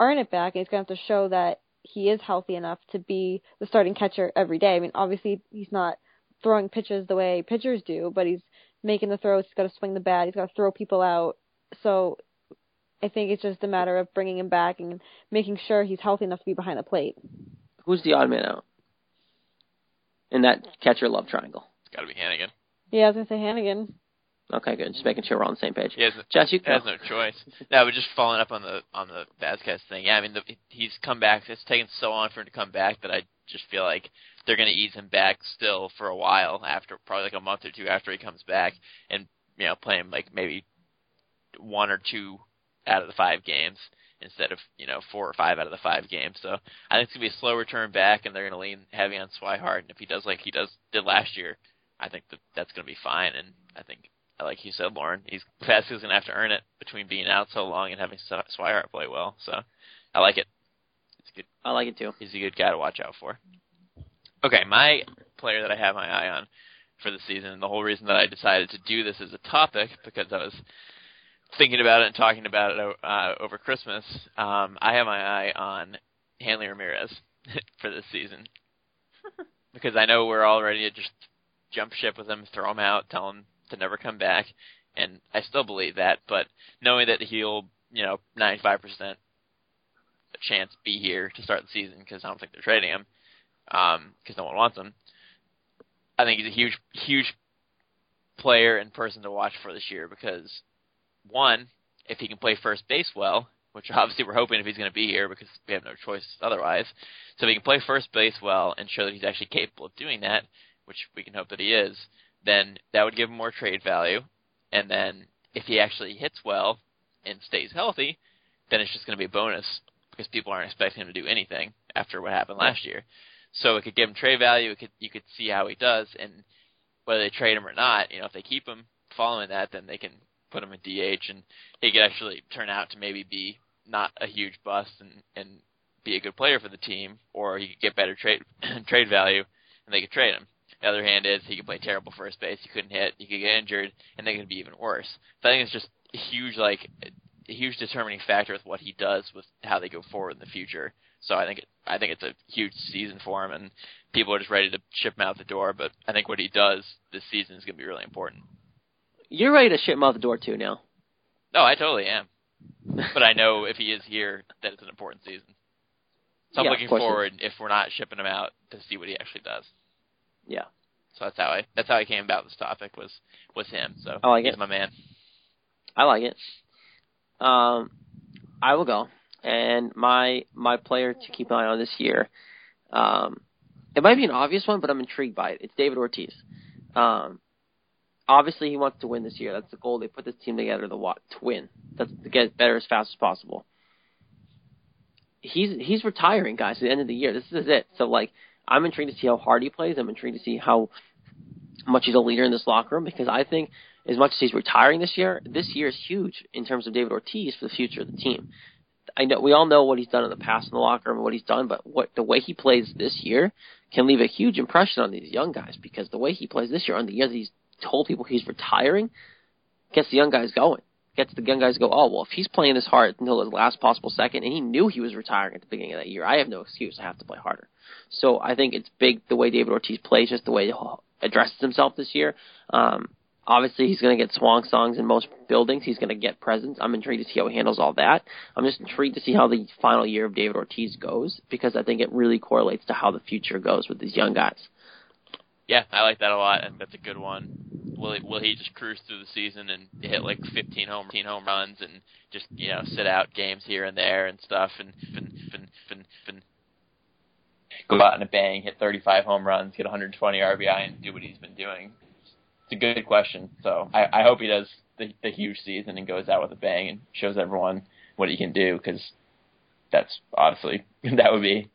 earn it back, and he's going to have to show that he is healthy enough to be the starting catcher every day. I mean, obviously he's not throwing pitches the way pitchers do, but he's making the throws. He's got to swing the bat. He's got to throw people out. So I think it's just a matter of bringing him back and making sure he's healthy enough to be behind the plate. Who's the odd man out in that catcher love triangle? It's got to be Hanigan. Yeah, I was going to say Hanigan. Okay, good. Just making sure we're on the same page. He has, Jess, you he has no choice. No, but just following up on the on the Vazquez thing. Yeah, I mean, the, he's come back. It's taken so long for him to come back that I just feel like they're going to ease him back still for a while after, probably like a month or two after he comes back, and you know, play him like maybe one or two out of the five games instead of you know four or five out of the five games. So I think it's gonna be a slow return back, and they're gonna lean heavy on Swihart. And if he does like he does did last year, I think that that's gonna be fine. And I think, like you said, Lauren, he's Vazquez gonna have to earn it between being out so long and having Sw- Swihart play well. So I like it. It's good. I like it too. He's a good guy to watch out for. Okay, my player that I have my eye on for the season, and the whole reason that I decided to do this as a topic because I was thinking about it and talking about it uh, over Christmas. Um, I have my eye on Hanley Ramirez for this season because I know we're all ready to just jump ship with him, throw him out, tell him to never come back, and I still believe that. But knowing that he'll, you know, 95% chance be here to start the season because I don't think they're trading him um, because no one wants him. I think he's a huge, huge player and person to watch for this year because one, if he can play first base well, which obviously we're hoping if he's going to be here because we have no choice otherwise. So if he can play first base well and show that he's actually capable of doing that, which we can hope that he is, then that would give him more trade value. And then if he actually hits well and stays healthy, then it's just going to be a bonus because people aren't expecting him to do anything after what happened last year. So it could give him trade value. It could you could see how he does, and whether they trade him or not, you know, if they keep him following that, then they can put him in DH, and he could actually turn out to maybe be not a huge bust and and be a good player for the team, or he could get better trade trade value, and they could trade him. The other hand is he could play terrible first base, he couldn't hit, he could get injured, and they could be even worse. So I think it's just a huge like a huge determining factor with what he does with how they go forward in the future. So I think it, I think it's a huge season for him, and people are just ready to ship him out the door. But I think what he does this season is going to be really important. You're ready to ship him out the door too now. No, I totally am. but I know if he is here, that it's an important season. So I'm Yeah, looking forward if we're not shipping him out to see what he actually does. Yeah. So that's how I that's how I came about this topic was was him. So I like he's it. my man. I like it. Um, I will go, and my my player to keep an eye on this year. Um, it might be an obvious one, but I'm intrigued by it. It's David Ortiz. Um, obviously, he wants to win this year. That's the goal. They put this team together to what to win. That's to get better as fast as possible. He's he's retiring, guys. At the end of the year, this is it. So like, I'm intrigued to see how hard he plays. I'm intrigued to see how much he's a leader in this locker room because I think as much as he's retiring this year, this year is huge in terms of David Ortiz for the future of the team. I know we all know what he's done in the past in the locker room and what he's done, but what the way he plays this year can leave a huge impression on these young guys because the way he plays this year on the year that he's told people he's retiring gets the young guys going. Gets the young guys go, oh well, if he's playing this hard until his last possible second, and he knew he was retiring at the beginning of that year, I have no excuse. I have to play harder. So I think it's big the way David Ortiz plays, just the way he addresses himself this year. Um, obviously, he's going to get swan songs in most buildings. He's going to get presents. I'm intrigued to see how he handles all that. I'm just intrigued to see how the final year of David Ortiz goes because I think it really correlates to how the future goes with these young guys. Yeah, I like that a lot, and that's a good one. Will he, will he just cruise through the season and hit like 15 home 15 home runs and just you know sit out games here and there and stuff and and and and, and go out in a bang, hit 35 home runs, get 120 RBI, and do what he's been doing? It's a good question. So I, I hope he does the, the huge season and goes out with a bang and shows everyone what he can do because that's honestly that would be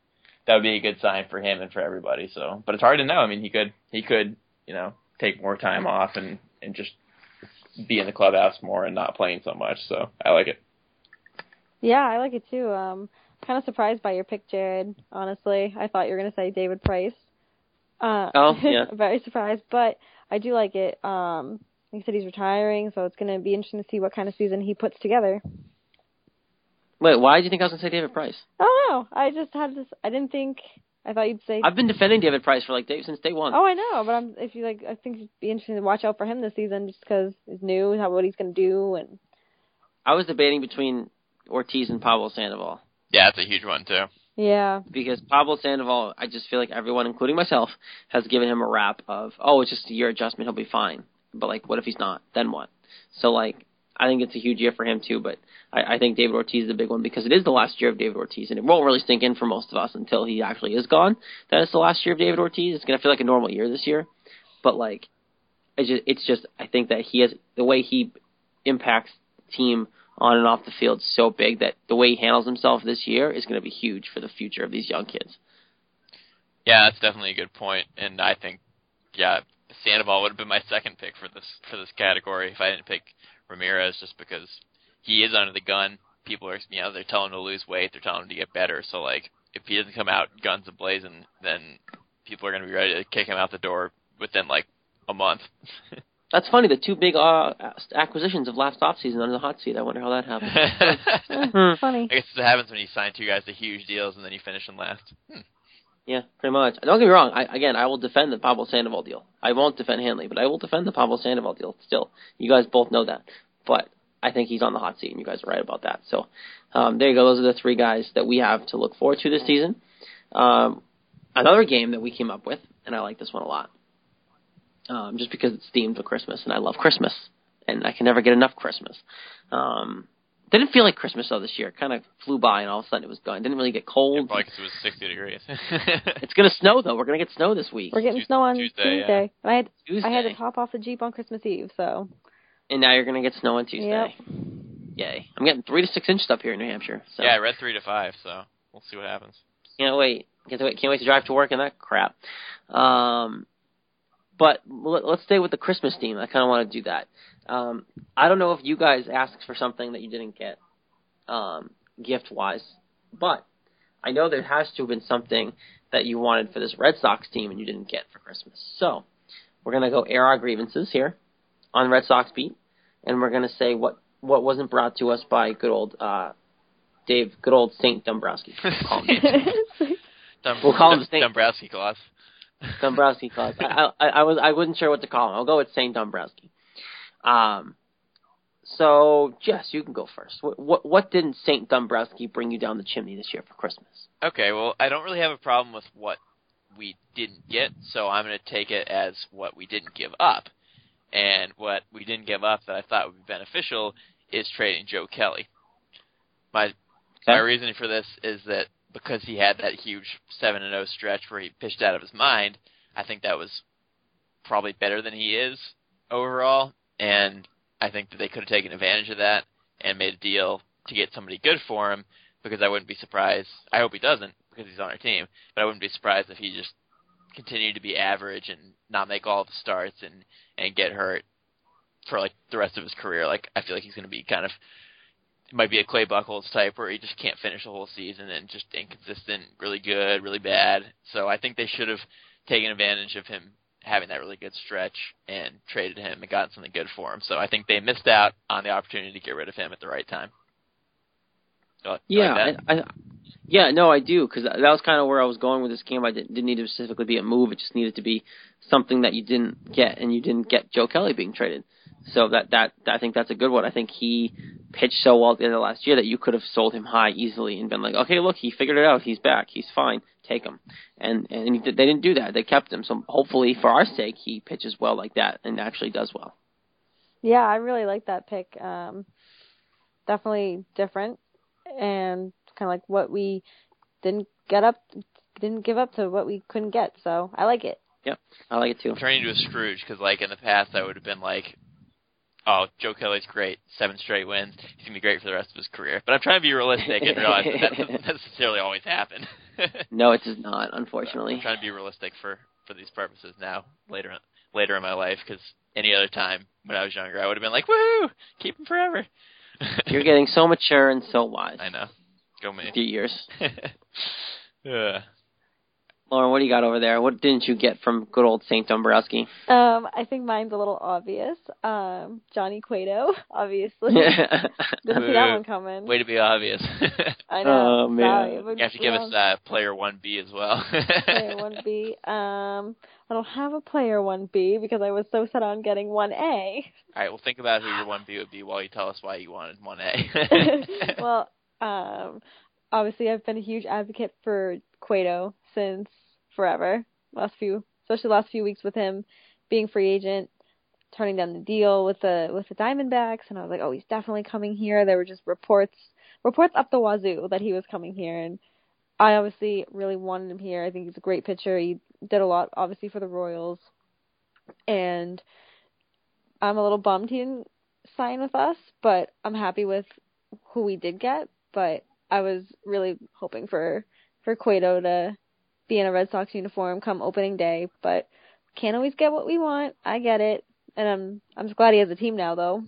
that would be a good sign for him and for everybody. So, but it's hard to know. I mean, he could he could you know take more time off and and just be in the clubhouse more and not playing so much. So I like it. Yeah, I like it too. Um, kind of surprised by your pick, Jared. Honestly, I thought you were gonna say David Price. Uh, Oh, yeah. very surprised, but I do like it. Um, like I said, he's retiring, so it's gonna be interesting to see what kind of season he puts together. Wait, why did you think I was going to say David Price? I don't know. I just had this. I didn't think. I thought you'd say. I've been defending David Price for like day, since day one. Oh, I know, but I'm. If you like, I think it'd be interesting to watch out for him this season, just because he's new, how what he's gonna do, and I was debating between Ortiz and Pablo Sandoval. Yeah, that's a huge one too. yeah, because Pablo Sandoval, I just feel like everyone, including myself, has given him a rap of, oh, it's just a year adjustment, he'll be fine. But like, what if he's not? Then what? So like, I think it's a huge year for him too. But I, I think David Ortiz is a big one because it is the last year of David Ortiz, and it won't really sink in for most of us until he actually is gone. That it's the last year of David Ortiz. It's gonna feel like a normal year this year, but like, it's just, it's just I think that he has the way he impacts the team on and off the field so big that the way he handles himself this year is going to be huge for the future of these young kids. Yeah, that's definitely a good point, and I think yeah, Sandoval would have been my second pick for this for this category if I didn't pick Ramirez, just because he is under the gun. People are you know they're telling him to lose weight, they're telling him to get better. So like if he doesn't come out guns a blazing, then people are going to be ready to kick him out the door within like a month. That's funny. The two big uh, acquisitions of last offseason under the hot seat. I wonder how that happened. Funny. I guess it happens when you sign two guys to huge deals and then you finish in last. Hmm. Yeah, pretty much. Don't get me wrong. I, again, I will defend the Pablo Sandoval deal. I won't defend Hanley, but I will defend the Pablo Sandoval deal still. You guys both know that. But I think he's on the hot seat, and you guys are right about that. So um, there you go. Those are the three guys that we have to look forward to this season. Um, another game that we came up with, and I like this one a lot, um, just because it's themed for Christmas, and I love Christmas, and I can never get enough Christmas. Um, Didn't feel like Christmas though this year. It kind of flew by and all of a sudden it was gone. Didn't really get cold. Yeah, probably 'cause it was 60 degrees. It's gonna snow though. We're gonna get snow this week. We're getting Tues- snow on Tuesday, Tuesday. yeah. And I had Tuesday. I had to top off the Jeep on Christmas Eve, so and now you're gonna get snow on Tuesday. Yep. Yay! I'm getting three to six inches up here in New Hampshire. So yeah, I read three to five, so we'll see what happens. can't wait. Can't wait. Can't wait to drive to work and that crap. Um, but let, let's stay with the Christmas theme. I kind of want to do that. Um, I don't know if you guys asked for something that you didn't get, um, gift wise, but I know there has to have been something that you wanted for this Red Sox team and you didn't get for Christmas. So we're gonna go air our grievances here on Red Sox beat, and we're gonna say what what wasn't brought to us by good old uh, Dave, good old Saint Dombrowski. Call him. We'll call him Dum- Saint- Dombrowski class. Dombrowski class. I, I, I was I wasn't sure what to call him. I'll go with Saint Dombrowski. Um, so Jess, you can go first. What what, what didn't Saint Dombrowski bring you down the chimney this year for Christmas? Okay, well, I don't really have a problem with what we didn't get, so I'm going to take it as what we didn't give up. And what we didn't give up that I thought would be beneficial is trading Joe Kelly. My my reasoning for this is that because he had that huge seven and zero stretch where he pitched out of his mind, I think that was probably better than he is overall, and I think that they could have taken advantage of that and made a deal to get somebody good for him because I wouldn't be surprised. I hope he doesn't because he's on our team, but I wouldn't be surprised if he just continued to be average and not make all the starts and and get hurt for like the rest of his career. Like I feel like he's going to be kind of might be a Clay Buchholz type where he just can't finish the whole season and just inconsistent, really good, really bad. So I think they should have taken advantage of him having that really good stretch and traded him and gotten something good for him. So I think they missed out on the opportunity to get rid of him at the right time. You like Yeah, that? I, I, yeah, no, I do because that was kind of where I was going with this game. I didn't, didn't need to specifically be a move; it just needed to be something that you didn't get, and you didn't get Joe Kelly being traded. So that that I think that's a good one. I think he pitched so well at the end of last year that you could have sold him high easily and been like, okay, look, he figured it out. He's back. He's fine. Take him. And and he, did- they didn't do that. They kept him. So hopefully, for our sake, he pitches well like that and actually does well. Yeah, I really like that pick. Um, definitely different and kind of like what we didn't get up, didn't give up to what we couldn't get. So I like it. Yep, I like it too. I'm turning into a Scrooge because, like, in the past, I would have been like, "Oh, Joe Kelly's great, seven straight wins. He's gonna be great for the rest of his career." But I'm trying to be realistic and realize that that doesn't necessarily always happen. No, it does not, unfortunately. I'm trying to be realistic for for these purposes now, later later in my life, because any other time when I was younger, I would have been like, "Woohoo, keep him forever." You're getting so mature and so wise. I know. Go me. A few years. yeah. Lauren, what do you got over there? What didn't you get from good old Saint Dombrowski? Um, I think mine's a little obvious. Um, Johnny Cueto, obviously. Didn't see that one coming. Way to be obvious. I know. Oh, man. Sorry, but you have to give us uh, player one B as well. player one B. Um, I don't have a player one B because I was so set on getting one A. All right, well, think about who your one B would be while you tell us why you wanted one A. well, um, obviously I've been a huge advocate for Cueto since forever. Last few, especially last few weeks with him being free agent, turning down the deal with the with the Diamondbacks, and I was like, oh, he's definitely coming here. There were just reports reports up the wazoo that he was coming here, and I obviously really wanted him here. I think he's a great pitcher. He did a lot, obviously, for the Royals, and I'm a little bummed he didn't sign with us, but I'm happy with who we did get. But I was really hoping for for Cueto to be in a Red Sox uniform come opening day, but can't always get what we want. I get it, and I'm I'm just glad he has a team now, though.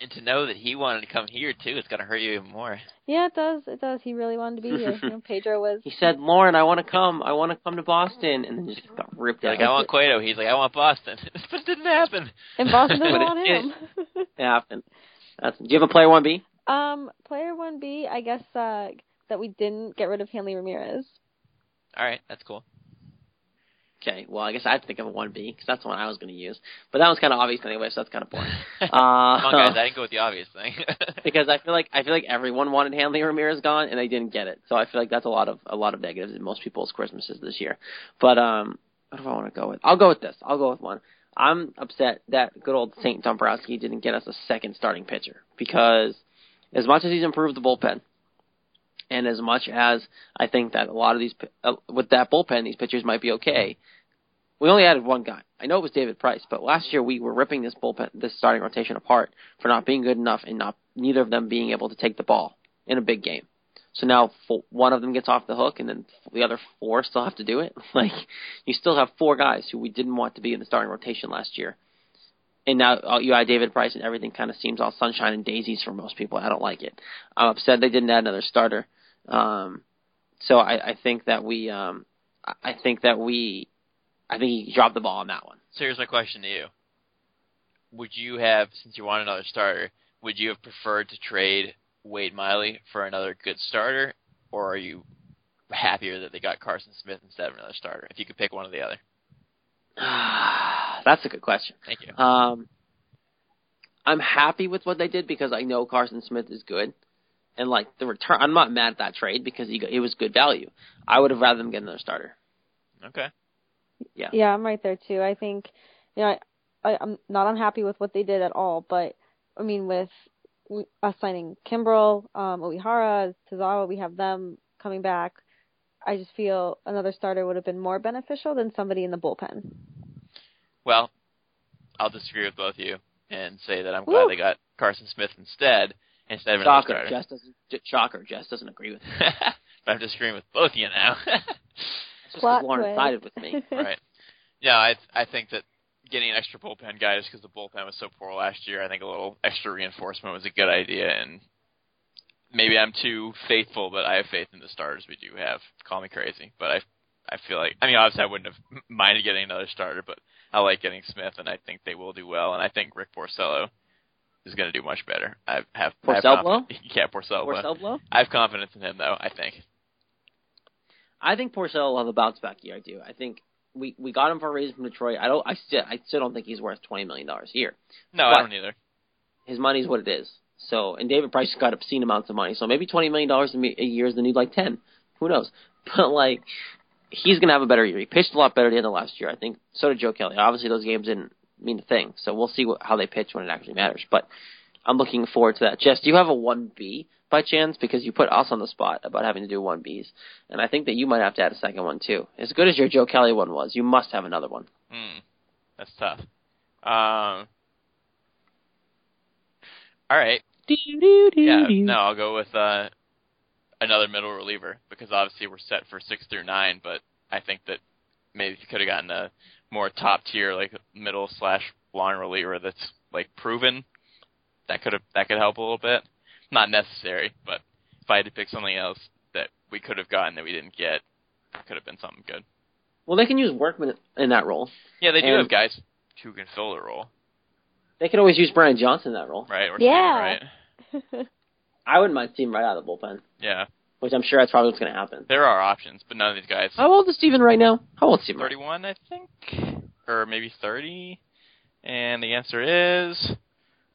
and to know that he wanted to come here too, it's gonna hurt you even more. Yeah, it does. It does. He really wanted to be here. You know, Pedro was. He said, "Lauren, I want to come. I want to come to Boston," and then just got ripped You're out. like, I want Cueto. He's like, I want Boston. but it didn't happen. And Boston doesn't But it want him. It happened. That's, do you have a player one B? um, player one B, I guess uh, that we didn't get rid of Hanley Ramirez. All right, that's cool. Okay, well, I guess I have to think of a one B because that's the one I was going to use. But that was kind of obvious anyway, so that's kind of boring. Uh, Come on, guys, I didn't go with the obvious thing. because I feel like I feel like everyone wanted Hanley Ramirez gone and they didn't get it. So I feel like that's a lot of a lot of negatives in most people's Christmases this year. But um what do I want to go with? I'll go with this. I'll go with one. I'm upset that good old Saint Dombrowski didn't get us a second starting pitcher because as much as he's improved the bullpen, and as much as I think that a lot of these uh, with that bullpen, these pitchers might be okay. We only added one guy. I know it was David Price, but last year we were ripping this bullpen, this starting rotation apart for not being good enough and not neither of them being able to take the ball in a big game. So now one of them gets off the hook, and then the other four still have to do it. Like you still have four guys who we didn't want to be in the starting rotation last year, and now uh, you add David Price, and everything kind of seems all sunshine and daisies for most people. I don't like it. I'm upset they didn't add another starter. Um, so I, I think that we, um, I think that we, I think he dropped the ball on that one. So here's my question to you: Would you have, since you want another starter, would you have preferred to trade Wade Miley for another good starter, or are you happier that they got Carson Smith instead of another starter? If you could pick one or the other. That's a good question. Thank you. Um, I'm happy with what they did because I know Carson Smith is good, and like the return, I'm not mad at that trade because he it was good value. I would have rather them get another starter. Okay. Yeah. Yeah, I'm right there too. I think, you know, I, I I'm not unhappy with what they did at all, but I mean, with us signing Kimbrel, um, Uehara, Tazawa, we have them coming back. I just feel another starter would have been more beneficial than somebody in the bullpen. Well, I'll disagree with both of you and say that I'm Woo. glad they got Carson Smith instead instead of Shocker. another starter. Jess doesn't. J- shocker. Jess doesn't agree with me. but I'm disagreeing with both of you now. It's just Plot 'cause Lauren twist. sided with me. right. Yeah, I I think that getting an extra bullpen guy just because the bullpen was so poor last year, I think a little extra reinforcement was a good idea. And maybe I'm too faithful, but I have faith in the starters we do have. Call me crazy, but I I feel like I mean obviously I wouldn't have minded getting another starter, but I like getting Smith, and I think they will do well. And I think Rick Porcello is going to do much better. I have Porcello? Yeah, Porcello. Porcello? I have confidence in him though. I think. I think Porcello will have a bounce back year. I do. I think we we got him for a reason from Detroit. I don't. I still I still don't think he's worth twenty million dollars a year. No, But- I don't either. His money's what it is. So and David Price got obscene amounts of money. So maybe twenty million dollars a year is the new like ten. Who knows? But like he's gonna have a better year. He pitched a lot better at the end of last year. I think so did Joe Kelly. Obviously those games didn't mean a thing. So we'll see what, how they pitch when it actually matters. But I'm looking forward to that. Jess, do you have a one B by chance? Because you put us on the spot about having to do one Bs, and I think that you might have to add a second one too. As good as your Joe Kelly one was, you must have another one. Hmm, that's tough. Um. All right. Yeah, no, I'll go with uh, another middle reliever because obviously we're set for six through nine, but I think that maybe if you could have gotten a more top tier like middle slash long reliever that's like proven, that could have that could help a little bit. Not necessary, but if I had to pick something else that we could have gotten that we didn't get, it could have been something good. Well, they can use Workman in that role. Yeah, they do And- have guys who can fill the role, They could always use Brian Johnson in that role. right? Or Yeah. Steven Wright. I wouldn't mind Steven Wright out of the bullpen, Yeah, which I'm sure that's probably what's going to happen. there are options, but none of these guys. How old is Stephen right now? How old is Stephen? Wright? 31, I think, or maybe 30. And the answer is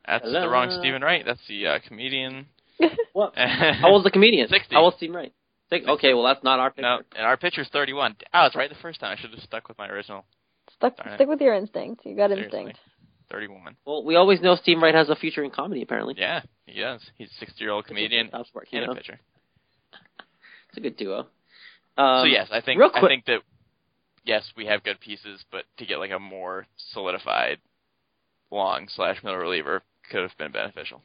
that's the wrong Steven Wright. That's the uh, comedian. What? How old's the comedian? 60. How old's Steven Wright? Six? Okay, well that's not our picture. No, and our pitcher's 31. Oh, it's right the first time. I should have stuck with my original Stuck, Darn it. stick with your instinct. You got Seriously. instinct. 31. Well, we always know Steven Wright has a future in comedy. Apparently, Yeah, he does. He's a 60 year old comedian Top sport, you and know? a pitcher. It's a good duo. Um, so yes, I think real I think that yes, we have good pieces, but to get like a more solidified long slash middle reliever could have been beneficial.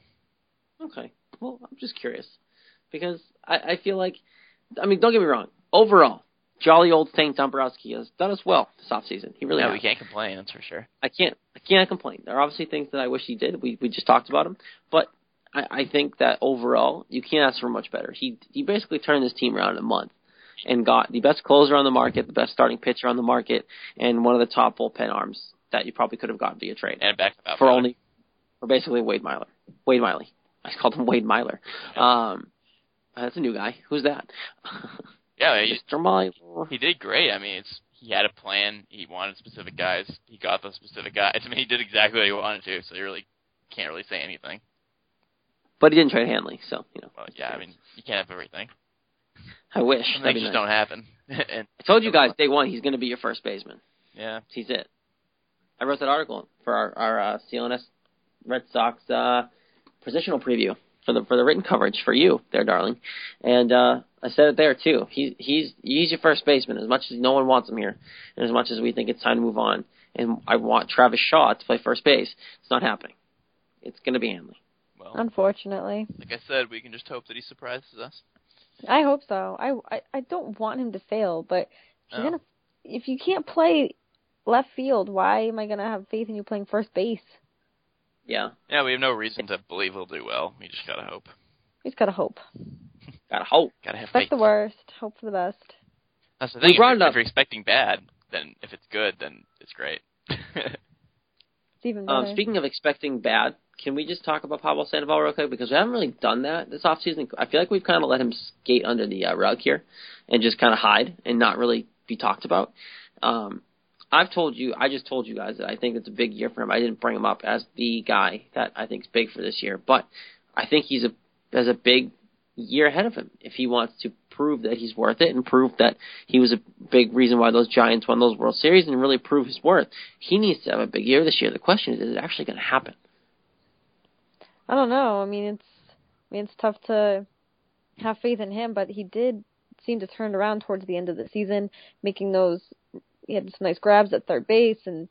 Okay. Well, I'm just curious because I, I feel like, I mean, don't get me wrong. Overall, jolly old Saint Dombrowski has done us well this offseason. He really yeah, has. we can't complain. That's for sure. I can't I can't complain. There are obviously things that I wish he did. We we just talked about him, but I, I think that overall you can't ask for much better. He he basically turned his team around in a month and got the best closer on the market, the best starting pitcher on the market, and one of the top bullpen arms that you probably could have gotten via trade And back for only for basically Wade Myler. Wade Miley. I called him Wade Myler. Um, that's a new guy. Who's that? yeah, he, Mr. Myler. he did great. I mean, it's he had a plan. He wanted specific guys. He got those specific guys. I mean, he did exactly what he wanted to. So you really can't really say anything. But he didn't trade Hanley, so you know. Well, yeah, I mean, you can't have everything. I wish. Things be just nice. don't happen. and I told you guys day one he's going to be your first baseman. yeah, He's it. I wrote that article for our, our uh, CLNS Red Sox uh, positional preview. for the for the written coverage for you there, darling. And uh, I said it there too. He's he's he's your first baseman as much as no one wants him here, and as much as we think it's time to move on. And I want Travis Shaw to play first base. It's not happening. It's going to be Hanley. Well, Unfortunately, like I said, we can just hope that he surprises us. I hope so. I, I I don't want him to fail, but if you're No. gonna if you can't play left field, why am I gonna have faith in you playing first base? Yeah, Yeah, we have no reason to believe he'll do well. We just gotta hope. We just gotta hope. gotta hope. Gotta have faith. Expect the worst, hope for the best. That's the We thing. If you're, it up. if you're expecting bad, then if it's good, then it's great. It's even better. Um, speaking of expecting bad, can we just talk about Pablo Sandoval real quick because we haven't really done that this offseason. I feel like we've kind of let him skate under the uh, rug here and just kind of hide and not really be talked about. Um, I've told you, I just told you guys that I think it's a big year for him. I didn't bring him up as the guy that I think is big for this year, but I think he's a has a big year ahead of him if he wants to prove that he's worth it and prove that he was a big reason why those Giants won those World Series and really prove his worth. He needs to have a big year this year. The question is, is it actually going to happen? I don't know. I mean, it's I mean, it's tough to have faith in him, but he did seem to turn around towards the end of the season, making those. He had some nice grabs at third base, and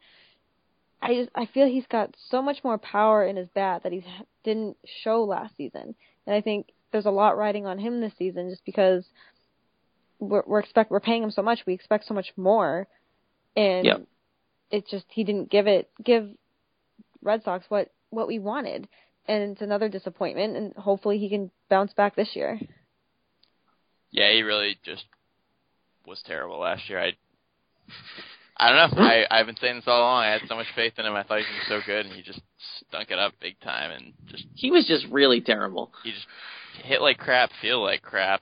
I just I feel he's got so much more power in his bat that he didn't show last season, and I think there's a lot riding on him this season just because we're we're expect we're paying him so much, we expect so much more, and Yep. it just he didn't give it give Red Sox what what we wanted, and it's another disappointment. And hopefully he can bounce back this year. yeah, he really just was terrible last year. I I don't know. I I've been saying this all along. I had so much faith in him. I thought he was so good, and he just stunk it up big time, and just He was just really terrible. he just hit like crap, feel like crap,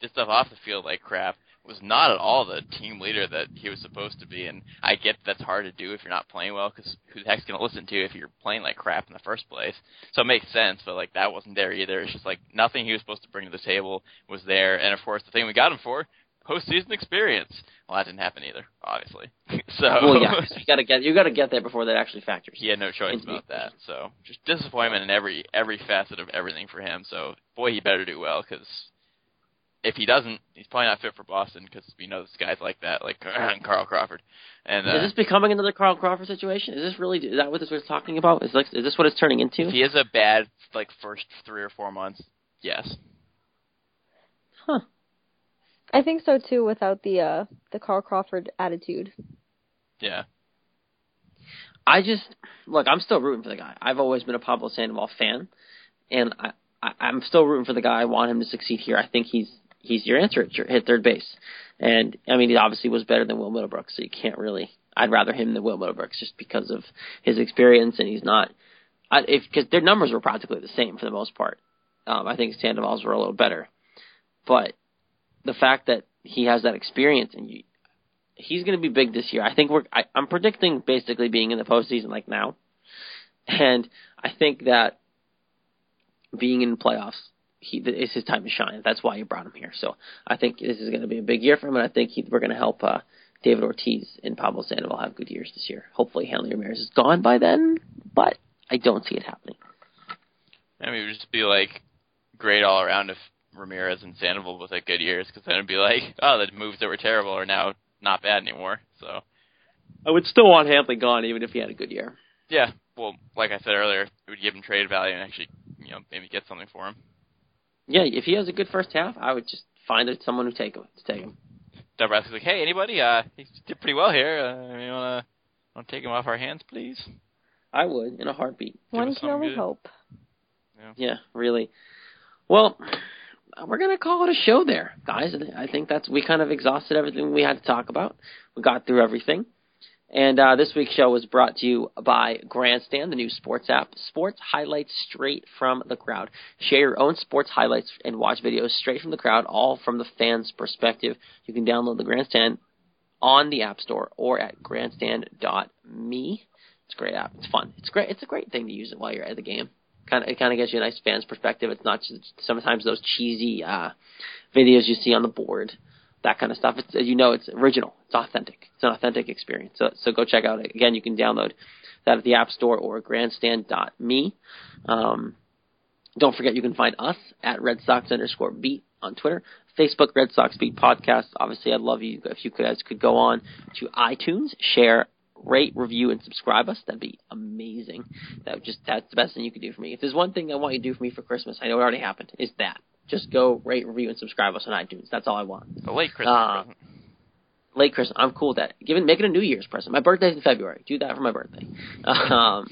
did stuff off the field like crap. Was not at all the team leader that he was supposed to be, and I get that's hard to do if you're not playing well, because who the heck's gonna listen to you if you're playing like crap in the first place? So it makes sense, but like that wasn't there either. It's just like nothing he was supposed to bring to the table was there, and of course the thing we got him for, postseason experience. Well, that didn't happen either, obviously. so Well, yeah, you got to get you got to get there before that actually factors. he had no choice about that. So just disappointment in every every facet of everything for him. So boy, he better do well because if he doesn't, he's probably not fit for Boston because we know this guy's like that, like Carl Crawford. And uh, Is this becoming another Carl Crawford situation? Is this really is that what this was talking about? Is like is this what it's turning into? if he has a bad like first three or four months, yes, Huh. I think so too. Without the uh the Carl Crawford attitude. yeah, I just look. I'm still rooting for the guy. I've always been a Pablo Sandoval fan, and I, I I'm still rooting for the guy. I want him to succeed here. I think he's he's your answer at your, hit third base, and I mean he obviously was better than Will Middlebrooks, so you can't really. I'd rather him than Will Middlebrooks just because of his experience, and he's not. I, if because their numbers were practically the same for the most part. Um, I think Sandoval's were a little better, but the fact that he has that experience and you, he's going to be big this year. I think we're. I, I'm predicting basically being in the postseason like now, and I think that being in playoffs, he it's his time to shine. That's why you brought him here. So I think this is going to be a big year for him, and I think he, we're going to help uh, David Ortiz and Pablo Sandoval have good years this year. Hopefully, Hanley Ramirez is gone by then, but I don't see it happening. I mean it would just be like great all around if Ramirez and Sandoval both had good years because then it'd be like, oh, the moves that were terrible are now not bad anymore. So I would still want Hanley gone, even if he had a good year. yeah, well, like I said earlier, it would give him trade value and actually, you know, maybe get something for him. Yeah, if he has a good first half, I would just find it someone who take him to take him. Dombrowski's like, hey, anybody? Uh, he did pretty well here. Uh, you wanna wanna take him off our hands, please? I would in a heartbeat. One can only something good. hope. Yeah, really. Well, we're gonna call it a show there, guys. I think that's we kind of exhausted everything we had to talk about. We got through everything. And uh, this week's show was brought to you by Grandstand, the new sports app. Sports highlights straight from the crowd. Share your own sports highlights and watch videos straight from the crowd, all from the fans' perspective. You can download the Grandstand on the App Store or at grandstand.me. It's a great app. It's fun. It's great. It's a great thing to use it while you're at the game. Kind of, it kind of gives you a nice fan's perspective. It's not just sometimes those cheesy uh, videos you see on the board, that kind of stuff. It's you know, it's original. It's authentic. It's an authentic experience. So, so go check out. Again, you can download that at the App Store or grandstand.me. Um, Don't forget you can find us at Red Sox underscore beat on Twitter, Facebook Red Sox Beat Podcast. Obviously, I'd love you if you guys could go on to iTunes, share, rate, review, and subscribe us. That'd be amazing. That would just that's the best thing you could do for me. If there's one thing I want you to do for me for Christmas, I know it already happened, is that. Just go rate, review, and subscribe us on iTunes. That's all I want. A late Christmas Uh, present. late Christmas. I'm cool with that. Give it, make it a New Year's present. My birthday's in February. Do that for my birthday. Um,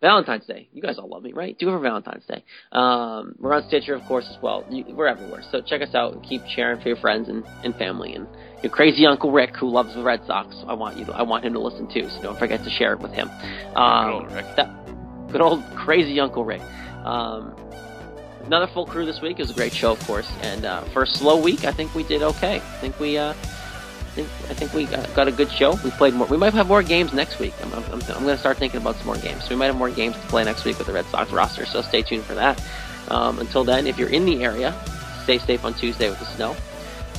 Valentine's Day. You guys all love me, right? Do it for Valentine's Day. Um, we're on Stitcher, of course, as well. You, we're everywhere. So check us out. And keep sharing for your friends and, and family. And your crazy Uncle Rick, who loves the Red Sox, I want you. To, I want him to listen too. So don't forget to share it with him. Um, Good old Rick. That, good old crazy Uncle Rick. Um, another full crew this week. It was a great show, of course. And uh, for a slow week, I think we did okay. I think we. Uh, I think, I think we got, got a good show. We played more. We might have more games next week. I'm, I'm, I'm going to start thinking about some more games. We might have more games to play next week with the Red Sox roster. So stay tuned for that. Um, until then, if you're in the area, stay safe on Tuesday with the snow,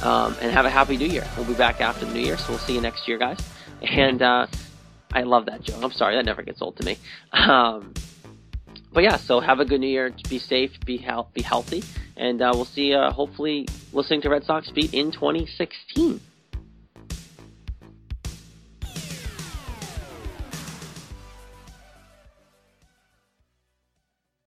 um, and have a happy New Year. We'll be back after the New Year, so we'll see you next year, guys. And uh, I love that joke. I'm sorry, that never gets old to me. Um, but yeah, so have a good New Year. Be safe, be health, be healthy, and uh, we'll see. you hopefully, listening to Red Sox Beat in 2016.